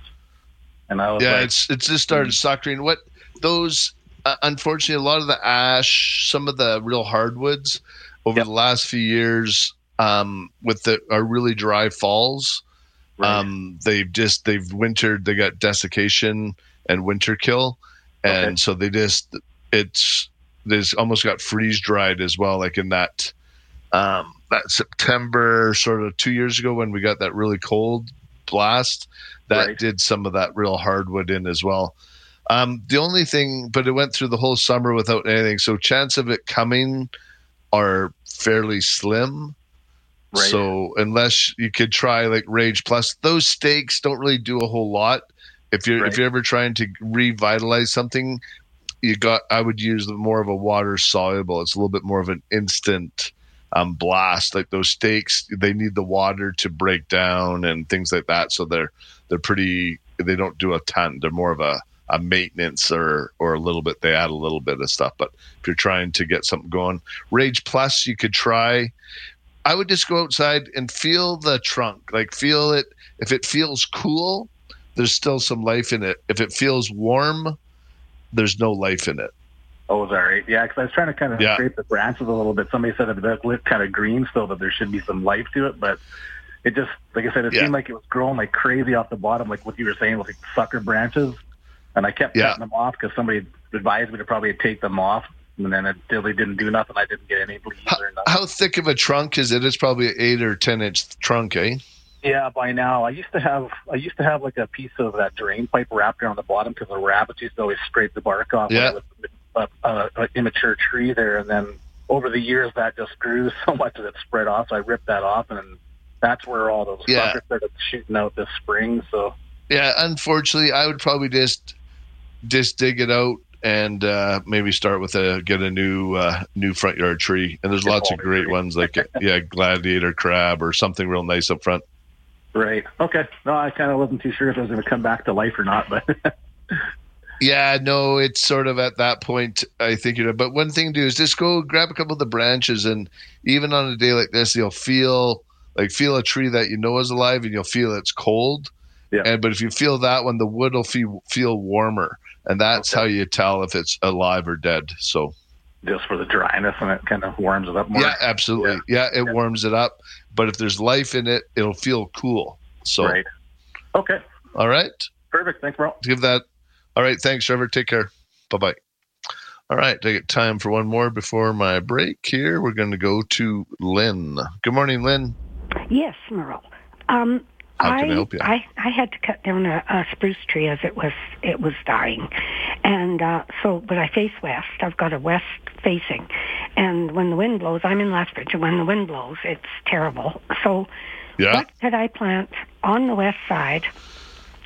And I was yeah, like, it's it's just started suckering. What those? Uh, unfortunately, a lot of the ash, some of the real hardwoods, over the last few years, um, with the our really dry falls, um, they've just they've wintered. They got desiccation and winter kill, and so they just it's there's almost got freeze dried as well, like in that um, that September sort of two years ago when we got that really cold blast that did some of that real hardwood in as well. Um, the only thing, but it went through the whole summer without anything, so chance of it coming are fairly slim. So unless you could try like Rage Plus, those stakes don't really do a whole lot. If you're if you're ever trying to revitalize something, you got I would use more of a water soluble. It's a little bit more of an instant um, blast. Like those stakes, they need the water to break down and things like that. So they're they're pretty. They don't do a ton. They're more of a a maintenance or or a little bit. They add a little bit of stuff. But if you're trying to get something going, Rage Plus, you could try. I would just go outside and feel the trunk. Like feel it. If it feels cool, there's still some life in it. If it feels warm, there's no life in it. Oh, is that right? Yeah, because I was trying to kind of Yeah. scrape the branches a little bit. Somebody said it looked kind of green still, that there should be some life to it, but it just, like I said, it Yeah. seemed like it was growing like crazy off the bottom, like what you were saying, with like sucker branches. And I kept Yeah. cutting them off because somebody advised me to probably take them off, and then it really didn't do nothing. I didn't get any bleeds or nothing. How thick of a trunk is it? It's probably an eight or ten inch trunk, eh? Yeah, by now I used to have I used to have like a piece of that drain pipe wrapped around the bottom because the rabbits used to always scrape the bark off. Yeah. it was a, a, a immature tree there, and then over the years that just grew *laughs* so much that it spread off. So I ripped that off, and that's where all those Yeah. suckers started shooting out this spring. So Yeah, unfortunately, I would probably just just dig it out and uh, maybe start with a get a new uh, new front yard tree. And there's lots of great ones like yeah, *laughs* gladiator crab or something real nice up front. Right, okay. No, I kind of wasn't too sure if it was going to come back to life or not, but *laughs* Yeah, no, it's sort of at that point. I think you know. But one thing to do is just go grab a couple of the branches, and even on a day like this, you'll feel like feel a tree that you know is alive, and you'll feel it's cold. Yeah. And but if you feel that one, the wood will feel feel warmer, and that's how you tell if it's alive or dead. So just for the dryness, and it kind of warms it up more. yeah, absolutely. Yeah, it warms it up. But if there's life in it, it'll feel cool. So Right. Okay. all right. Perfect. Thanks, bro. Give that. All right. Thanks, Trevor. Take care. Bye bye. All right. I get time for one more before my break here. We're going to go to Lynn. Good morning, Lynn. Yes, Merle. Um, How can I I, help you? I I had to cut down a, a spruce tree as it was it was dying, and uh, so but I face west. I've got a west facing, and when the wind blows, I'm in Lethbridge, and when the wind blows, it's terrible. So Yeah. what could I plant on the west side?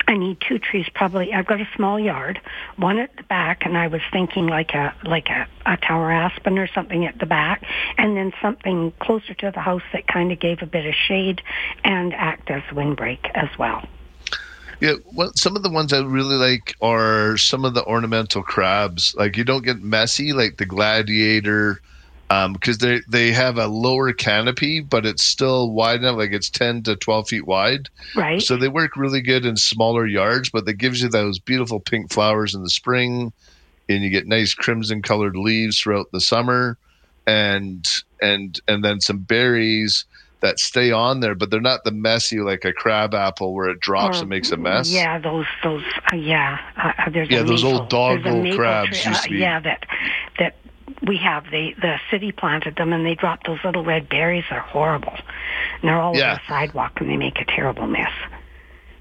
I need two trees probably. I've got a small yard, one at the back, and I was thinking like a like a, a tower aspen or something at the back, and then something closer to the house that kind of gave a bit of shade and act as windbreak as well. Yeah, well, some of the ones I really like are some of the ornamental crabs. Like you don't get messy, like the gladiator, because they they have a lower canopy, but it's still wide enough. Like it's ten to twelve feet wide. Right. So they work really good in smaller yards, but that gives you those beautiful pink flowers in the spring, and you get nice crimson colored leaves throughout the summer, and and and then some berries that stay on there, but they're not the messy like a crab apple where it drops Or- and makes a mess. Yeah, those those uh, yeah. Uh, uh, there's Yeah, those maple, old a crabs tree, used uh, yeah, that that we have. They the city planted them and they drop those little red berries. They're horrible. And they're all Yeah. over the sidewalk and they make a terrible mess.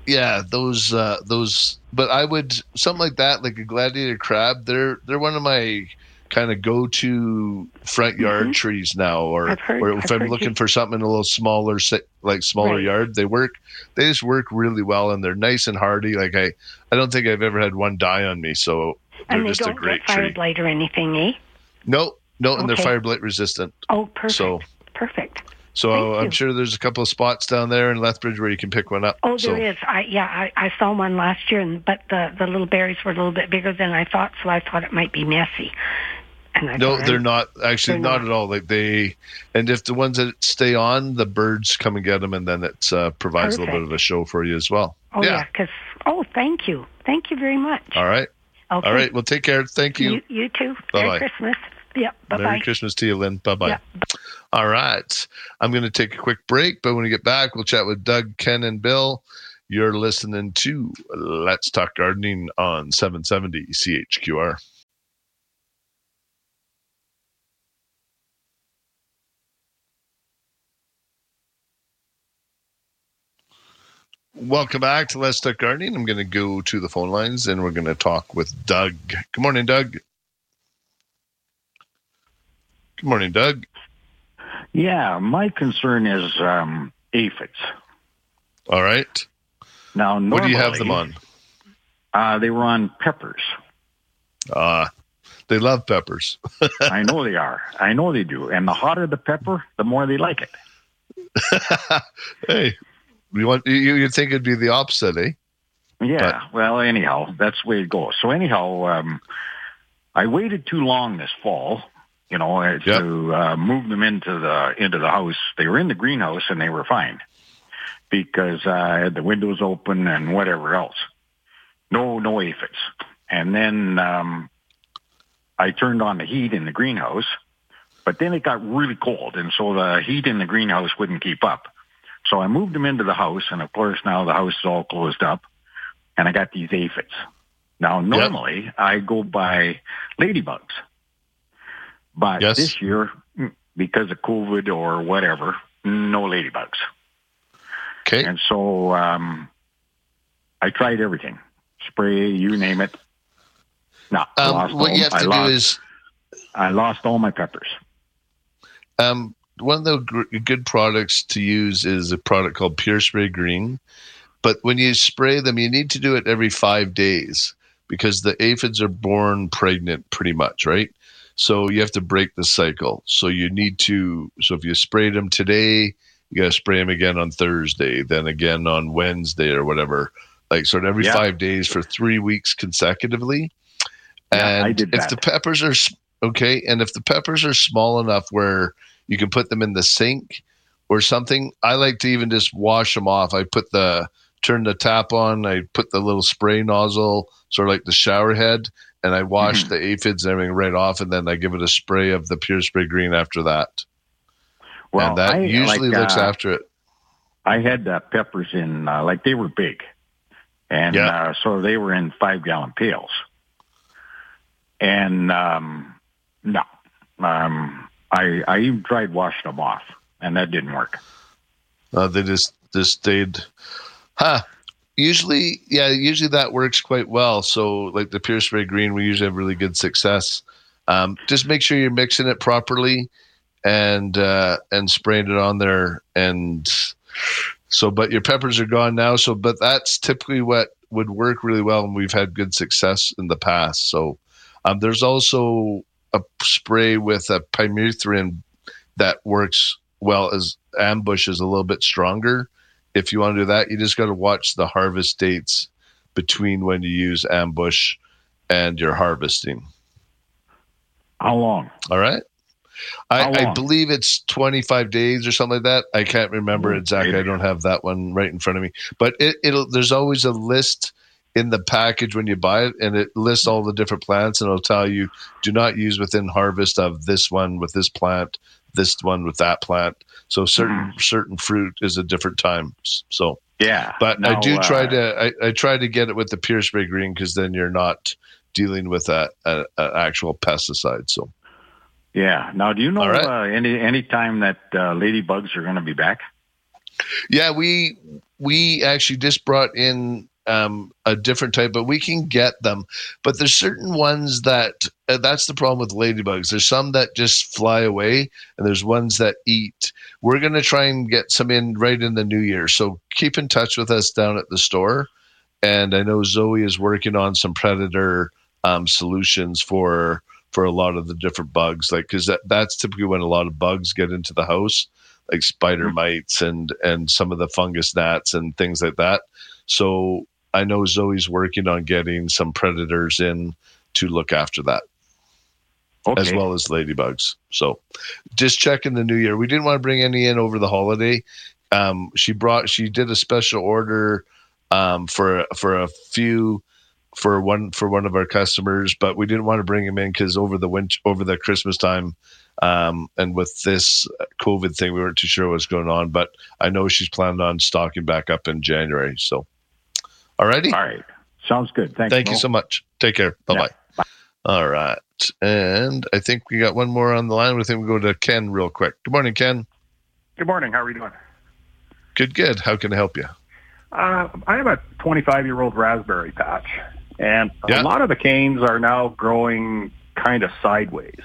Yeah, those uh those but I would something like that, like a gladiator crab, they're they're one of my kind of go to front yard trees now or Mm-hmm. Heard- or if I've I'm looking you- for something in a little smaller like smaller Right. yard, they work they just work really well and they're nice and hardy. Like I I don't think I've ever had one die on me, so they're and they just don't great get fire tree. blight or anything, eh? No, no, and they're Okay. fire blight resistant. Oh, perfect. So Perfect. so Thank I'm you. sure there's a couple of spots down there in Lethbridge where you can pick one up. Oh, so, there is. I yeah, I, I saw one last year, and but the the little berries were a little bit bigger than I thought, so I thought it might be messy. And No, they're not actually They're not, not. at all. Like they, and if the ones that stay on, the birds come and get them, and then it uh, provides a little bit of a show for you as well. Oh yeah, because oh, thank you, thank you very much. All right. Okay. All right. Well, take care. Thank you. You, you too. Bye-bye. Merry Christmas. Yep. Bye Merry. Christmas to you, Lynn. Bye bye. Yeah. All right. I'm going to take a quick break, but when we get back, we'll chat with Doug, Ken, and Bill. You're listening to Let's Talk Gardening on 770 CHQR. Welcome back to Let's Talk Gardening. I'm going to go to the phone lines and we're going to talk with Doug. Good morning, Doug. Good morning, Doug. Yeah, my concern is um, aphids. All right. Now, normally, What do you have them on? Uh, they were on peppers. Uh, they love peppers. *laughs* I know they are. I know they do. And the hotter the pepper, the more they like it. *laughs* hey, you want you you think it'd be the opposite, eh? Yeah. well, anyhow, that's the way it goes. So anyhow, um, I waited too long this fall, you know, uh, to uh, move them into the into the house. They were in the greenhouse and they were fine because uh, I had the windows open and whatever else. No, no aphids. And then um, I turned on the heat in the greenhouse, but then it got really cold, and so the heat in the greenhouse wouldn't keep up. So I moved them into the house, and of course now the house is all closed up, and I got these aphids. Now normally I go by ladybugs, but Yes. this year because of COVID or whatever, no ladybugs. Okay. And so um, I tried everything, spray, you name it. No, I Um, lost what all, you have I to do is I lost all my peppers. Um, one of the gr- good products to use is a product called Pure Spray Green. But when you spray them, you need to do it every five days because the aphids are born pregnant pretty much, right? So you have to break the cycle. So you need to, so if you sprayed them today, you got to spray them again on Thursday, then again on Wednesday or whatever, like sort of every Yeah. five days for three weeks consecutively. Yeah, I And did if that. the peppers are okay, and if the peppers are small enough where you can put them in the sink or something, I like to even just wash them off. I put the turn the tap on, I put the little spray nozzle, sort of like the shower head, and I wash Mhm. the aphids and everything right off, and then I give it a spray of the pure spray green after that. Well, and that I, usually like, looks uh, after it. I had uh, peppers in, uh, like they were big. and Yeah. uh, so they were in five gallon pails. And um, no, um, I I even tried washing them off, and that didn't work. Uh, they just just stayed. Huh. Usually, yeah, usually that works quite well. So, like the Pure Spray Green, we usually have really good success. Um, just make sure you're mixing it properly and uh, and spraying it on there. And so, but your peppers are gone now. So, but that's typically what would work really well, and we've had good success in the past. So, um, there's also a spray with a pyrethrin that works well as ambush is a little bit stronger. If you want to do that, you just got to watch the harvest dates between when you use ambush and your harvesting. How long? All right. I, I believe it's 25 days or something like that. I can't remember exactly. I don't have that one right in front of me. But it, it'll there's always a list in the package when you buy it, and it lists all the different plants, and it'll tell you do not use within harvest of this one with this plant, this one with that plant. So certain certain fruit is at different times. So Yeah, but I Now, do try uh, to I, I try to get it with the spray green because then you're not dealing with a, a, a actual pesticide. So Yeah. Now, do you know right. uh, any any time that uh, ladybugs are going to be back? yeah, we we actually just brought in um, a different type, but we can get them. But there's certain ones that that's the problem with ladybugs. There's some that just fly away, and there's ones that eat. We're gonna try and get some in right in the new year. So keep in touch with us down at the store. And I know Zoe is working on some predator um, solutions for for a lot of the different bugs, like because that, that's typically when a lot of bugs get into the house, like spider mites and and some of the fungus gnats and things like that. So I know Zoe's working on getting some predators in to look after that, as well as ladybugs. So just checking the new year. We didn't want to bring any in over the holiday. Um, she brought she did a special order um, for for a few for one for one of our customers, but we didn't want to bring them in because over the winter over the Christmas time. Um, and with this COVID thing, we weren't too sure what's going on, but I know she's planning on stocking back up in January. So, all righty. All right. Sounds good. Thanks. Thank you so much. Take care. Bye bye. All right. And I think we got one more on the line. with him. We'll go to Ken real quick. Good morning, Ken. Good morning. How are you doing? Good, good. How can I help you? Uh, I have a 25 year old raspberry patch, and Yeah. a lot of the canes are now growing kind of sideways.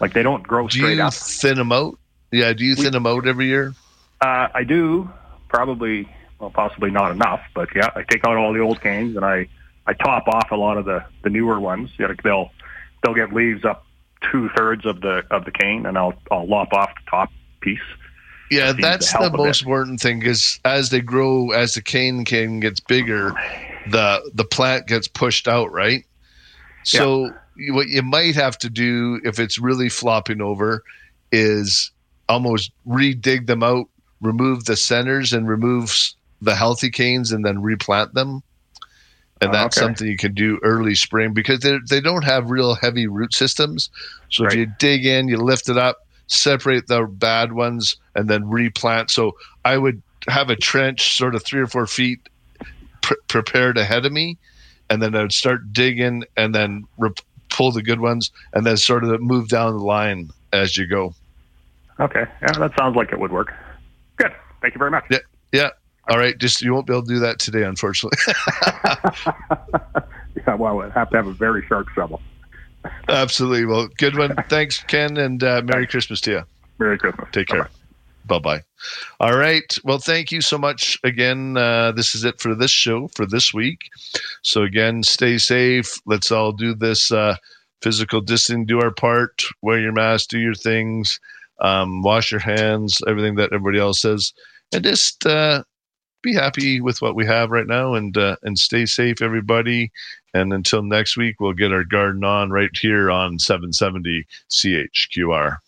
Like they don't grow Do straight you up. thin them out? Yeah. Do you thin them out every year? Uh, I do probably, well, possibly not enough, but yeah, I take out all the old canes and I I top off a lot of the the newer ones. You know, they'll they'll get leaves up two thirds of the of the cane, and I'll I'll lop off the top piece. Yeah, that's the most important thing because as they grow, as the cane cane gets bigger, the the plant gets pushed out, right? So you- what you might have to do if it's really flopping over is almost re-dig them out, remove the centers, and remove the healthy canes, and then replant them. And Oh, that's okay. something you can do early spring because they they don't have real heavy root systems. So if you dig in, you lift it up, separate the bad ones, and then replant. So I would have a trench sort of three or four feet pr- prepared ahead of me, and then I would start digging and then rep- pull the good ones, and then sort of move down the line as you go. Okay, yeah, that sounds like it would work. Good. Thank you very much. Yeah, yeah. All right, just you won't be able to do that today, unfortunately. *laughs* *laughs* Yeah, well, I have to have a very sharp shovel. Absolutely. Well, good one. *laughs* Thanks, Ken, and uh, Merry Christmas to you. Merry Christmas. Take care. Bye bye. All right. Well, thank you so much again. Uh, this is it for this show for this week. So, again, stay safe. Let's all do this uh, physical distancing, do our part, wear your mask, do your things, um, wash your hands, everything that everybody else says, and just uh, be happy with what we have right now and uh, and stay safe, everybody. And until next week, we'll get our garden on right here on 770 CHQR.